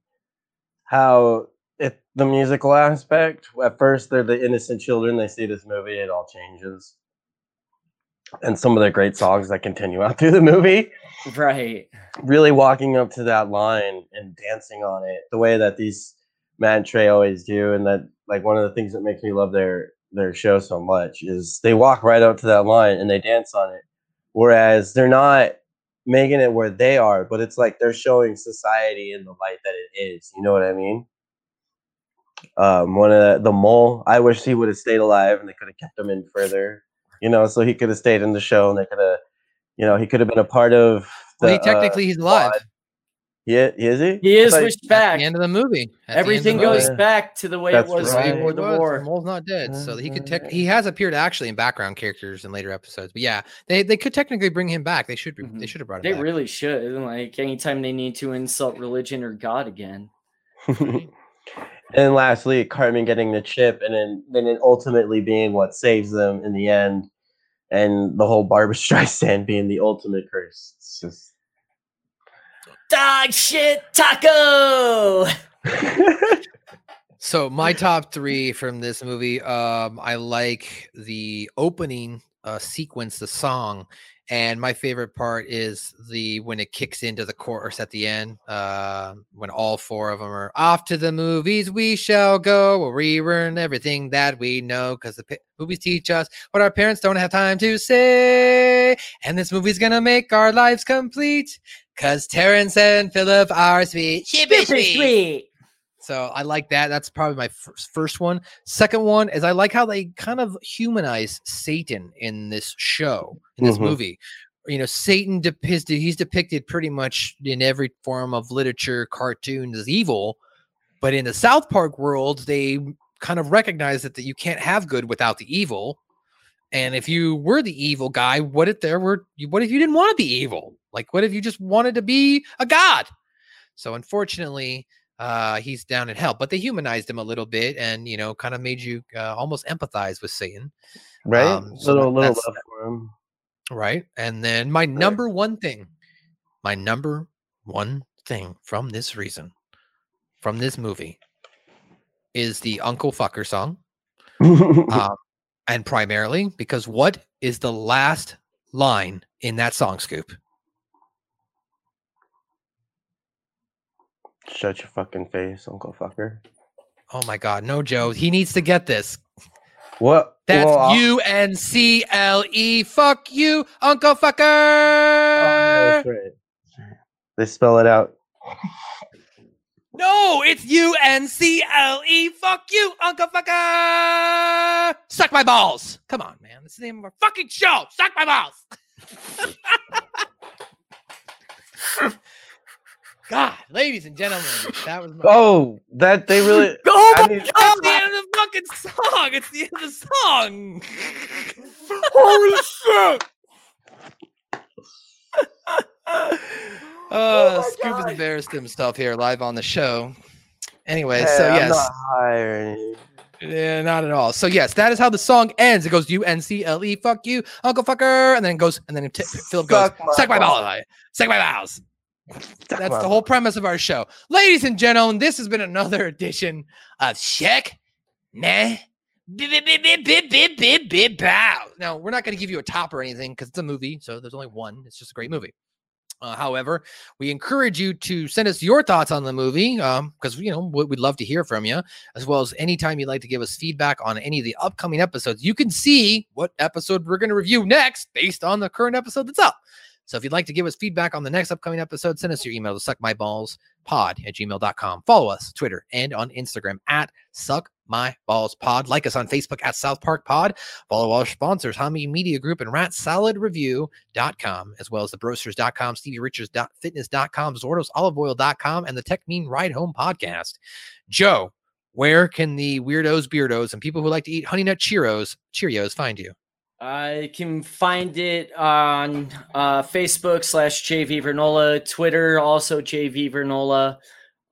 how if the musical aspect. At first, they're the innocent children. They see this movie, it all changes, and some of the great songs that continue out through the movie. right Really walking up to that line and dancing on it, the way that these Matt and Trey always do, and that like one of the things that makes me love their their show so much is they walk right up to that line and they dance on it, whereas they're not making it where they are, but it's like they're showing society in the light that it is. You know what I mean? Um, one of the, the mole, I wish he would have stayed alive and they could have kept him in further. You know, so he could have stayed in the show and they could have, you know, he could have been a part of. The, Well, he uh, technically he's alive. squad. Yeah, is he? He is I thought pushed At back. the end of the movie. At the end of Everything the goes movie. back to the way That's it was right. before the war. Mole's not dead, so he could. Tech- he has appeared actually in background characters in later episodes. But yeah, they they could technically bring him back. They should. They Mhm. should have brought him They back. really should. Like anytime they need to insult religion or God again. and lastly, Cartman getting the chip, and then then it ultimately being what saves them in the end, and the whole Barbara Streisand being the ultimate curse. It's just Dog shit taco. So my top three from this movie, um, I like the opening uh, sequence, the song, and my favorite part is the when it kicks into the chorus at the end, uh, when all four of them are off to the movies. We shall go. We'll relearn everything that we know because the pi- movies teach us what our parents don't have time to say, and this movie's gonna make our lives complete. Cause Terrance and Phillip are sweet. Shippy Super sweet. sweet. So I like that. That's probably my first, first one. Second one is I like how they kind of humanize Satan in this show, in this Mhm. movie. You know, Satan depicted, he's depicted pretty much in every form of literature, cartoons as evil. But in the South Park world, they kind of recognize that, that you can't have good without the evil. And if you were the evil guy, what if there were, what if you didn't want to be evil? Like, what if you just wanted to be a god? So unfortunately, uh, he's down in hell. But they humanized him a little bit, and you know, kind of made you uh, almost empathize with Satan, right, Um, so little that- little love for him. right? And then my number one thing, my number one thing from this reason, from this movie, is the Uncle Fucker song, um, and primarily because what is the last line in that song, Scoop? Shut your fucking face, Uncle Fucker. Oh my God, no, Joe, he needs to get this. What? That's well, U N C L E. Fuck you, Uncle Fucker. Oh, that's right. They spell it out. No, it's U N C L E. Fuck you, Uncle Fucker. Suck my balls. Come on, man. This is the name of our fucking show. Suck my balls. God, ladies and gentlemen, that was my. Oh, that they really. Oh I my mean- It's the end of the fucking song. It's the end of the song. Holy shit! Uh, Scoop has embarrassed himself here live on the show. Anyway, so Hey, I'm yes. not or anything. Yeah, not at all. So yes, that is how the song ends. It goes U N C L E, fuck you, Uncle Fucker, and then it goes, and then t- Phillip goes, Suck my suck my balls. balls, suck my balls. That's the whole premise of our show. Ladies and gentlemen, this has been another edition of Check Meh. Bow. Now, we're not going to give you a top or anything because it's a movie. So there's only one. It's just a great movie. Uh, however, we encourage you to send us your thoughts on the movie because um, you know we'd love to hear from you, as well as anytime you'd like to give us feedback on any of the upcoming episodes. You can see what episode we're going to review next based on the current episode that's up. So if you'd like to give us feedback on the next upcoming episode, send us your email to suckmyballspod at gmail.com. Follow us Twitter and on Instagram at suckmyballspod. Like us on Facebook at South Park Pod. Follow all our sponsors, Hami Media Group and RatSaladReview.com, as well as the thebrosters.com, StevieRichards.fitness.com, ZordosOliveOil.com, and the Techmeme Ride Home podcast. Joe, where can the weirdos, beardos, and people who like to eat Honey Nut Cheerios, Cheerios find you? I can find it on uh, Facebook slash JV Vernola, Twitter also JV Vernola.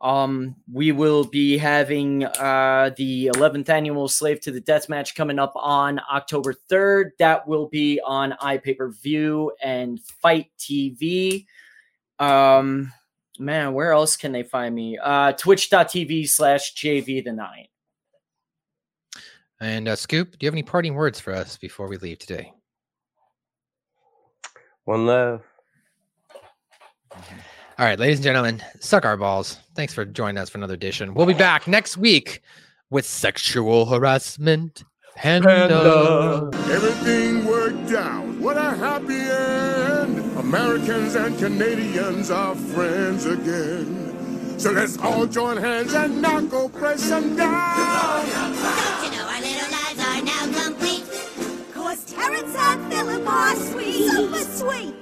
Um, we will be having uh, the 11th annual Slave to the Death match coming up on October 3rd. That will be on iPay View and Fight TV. Um, man, where else can they find me? Uh, Twitch.tv slash JV the Nine. And uh, Scoop, do you have any parting words for us before we leave today? One love. Mm-hmm. All right, ladies and gentlemen, suck our balls. Thanks for joining us for another edition. We'll be back next week with sexual harassment Panda. Uh, uh, everything worked out. What a happy end. Americans and Canadians are friends again. So let's all join hands and now go press them down. Terrance and Phillip are sweet, super sweet.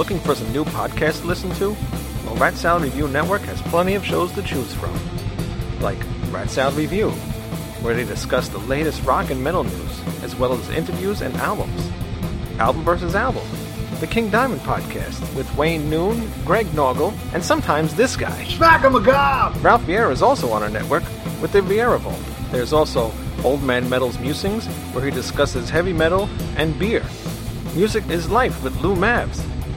Looking for some new podcasts to listen to? Well, Rat Salad Review Network has plenty of shows to choose from. Like Rat Salad Review, where they discuss the latest rock and metal news, as well as interviews and albums. Album versus Album, the King Diamond podcast with Wayne Noon, Greg Noggle, and sometimes this guy. Smack him a gob! Ralph Vieira is also on our network with the Vieira Vault. There's also Old Man Metal's Musings, where he discusses heavy metal and beer. Music is Life with Lou Mavs.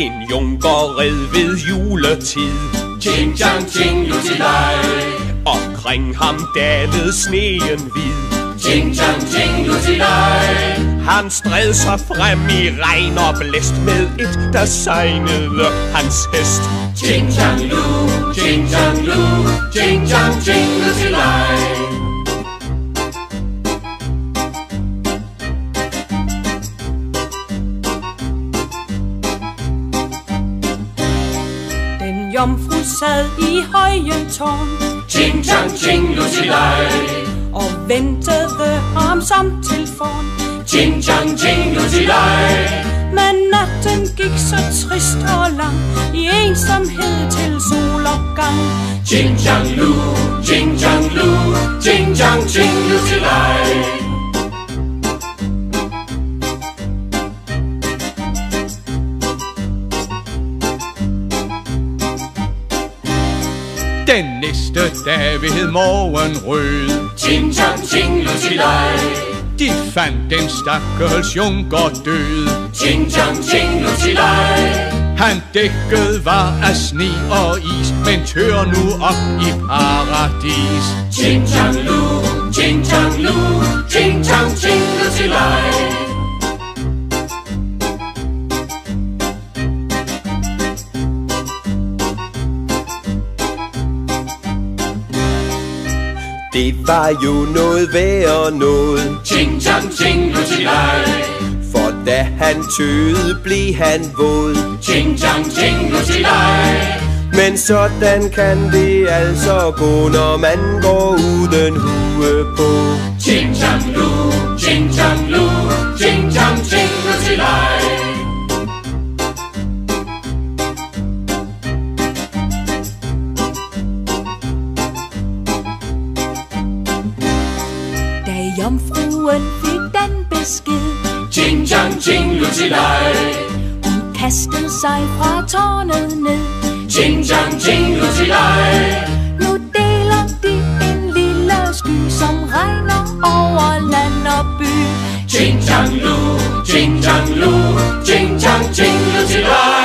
En junkerred ved juletid. Ching chang ching lutilej Omkring ham dalede sneen hvid. Ching chang ching lutilej Han stred sig frem i regn og blæst Med et, der sejnede hans hest. Ching chang lu, ching chang lu. Ching chang ching lutilej Jomfru sad i højen tårn. Ching chang ching lutilej Og ventede ham som til forn Ching chang ching lutilej Men natten gik så trist og lang. I ensomhed til solopgang Ching chang lu, ching chang lu. Ching chang ching lutilej Den næste dag ved morgenrød Ching chang ching lutilej De fandt den stakkels junker død. Ching chang ching lutilej Han dækket var af sne og is Men tør nu op i paradis. Ching chang lu, ching chang lu. Ching chang ching lutilej Det var jo noget værd noget. Ching chang ching lutilej For da han tøede, blev han våd. Ching chang ching lutilej Men sådan kan det altså gå, når man går uden hue på. Ching chang lu, ching chang lu. Ching chang ching lutilej Da fruen fik den besked. Ching, chang, ching, lutilej. Hun kastede sig fra tårnet ned. Ching, chang, ching, lutilej. Nu deler de en lille sky, som regner over land og by. Ching, chang, lu, ching, chang, lu, ching, chang, ching, lutilej.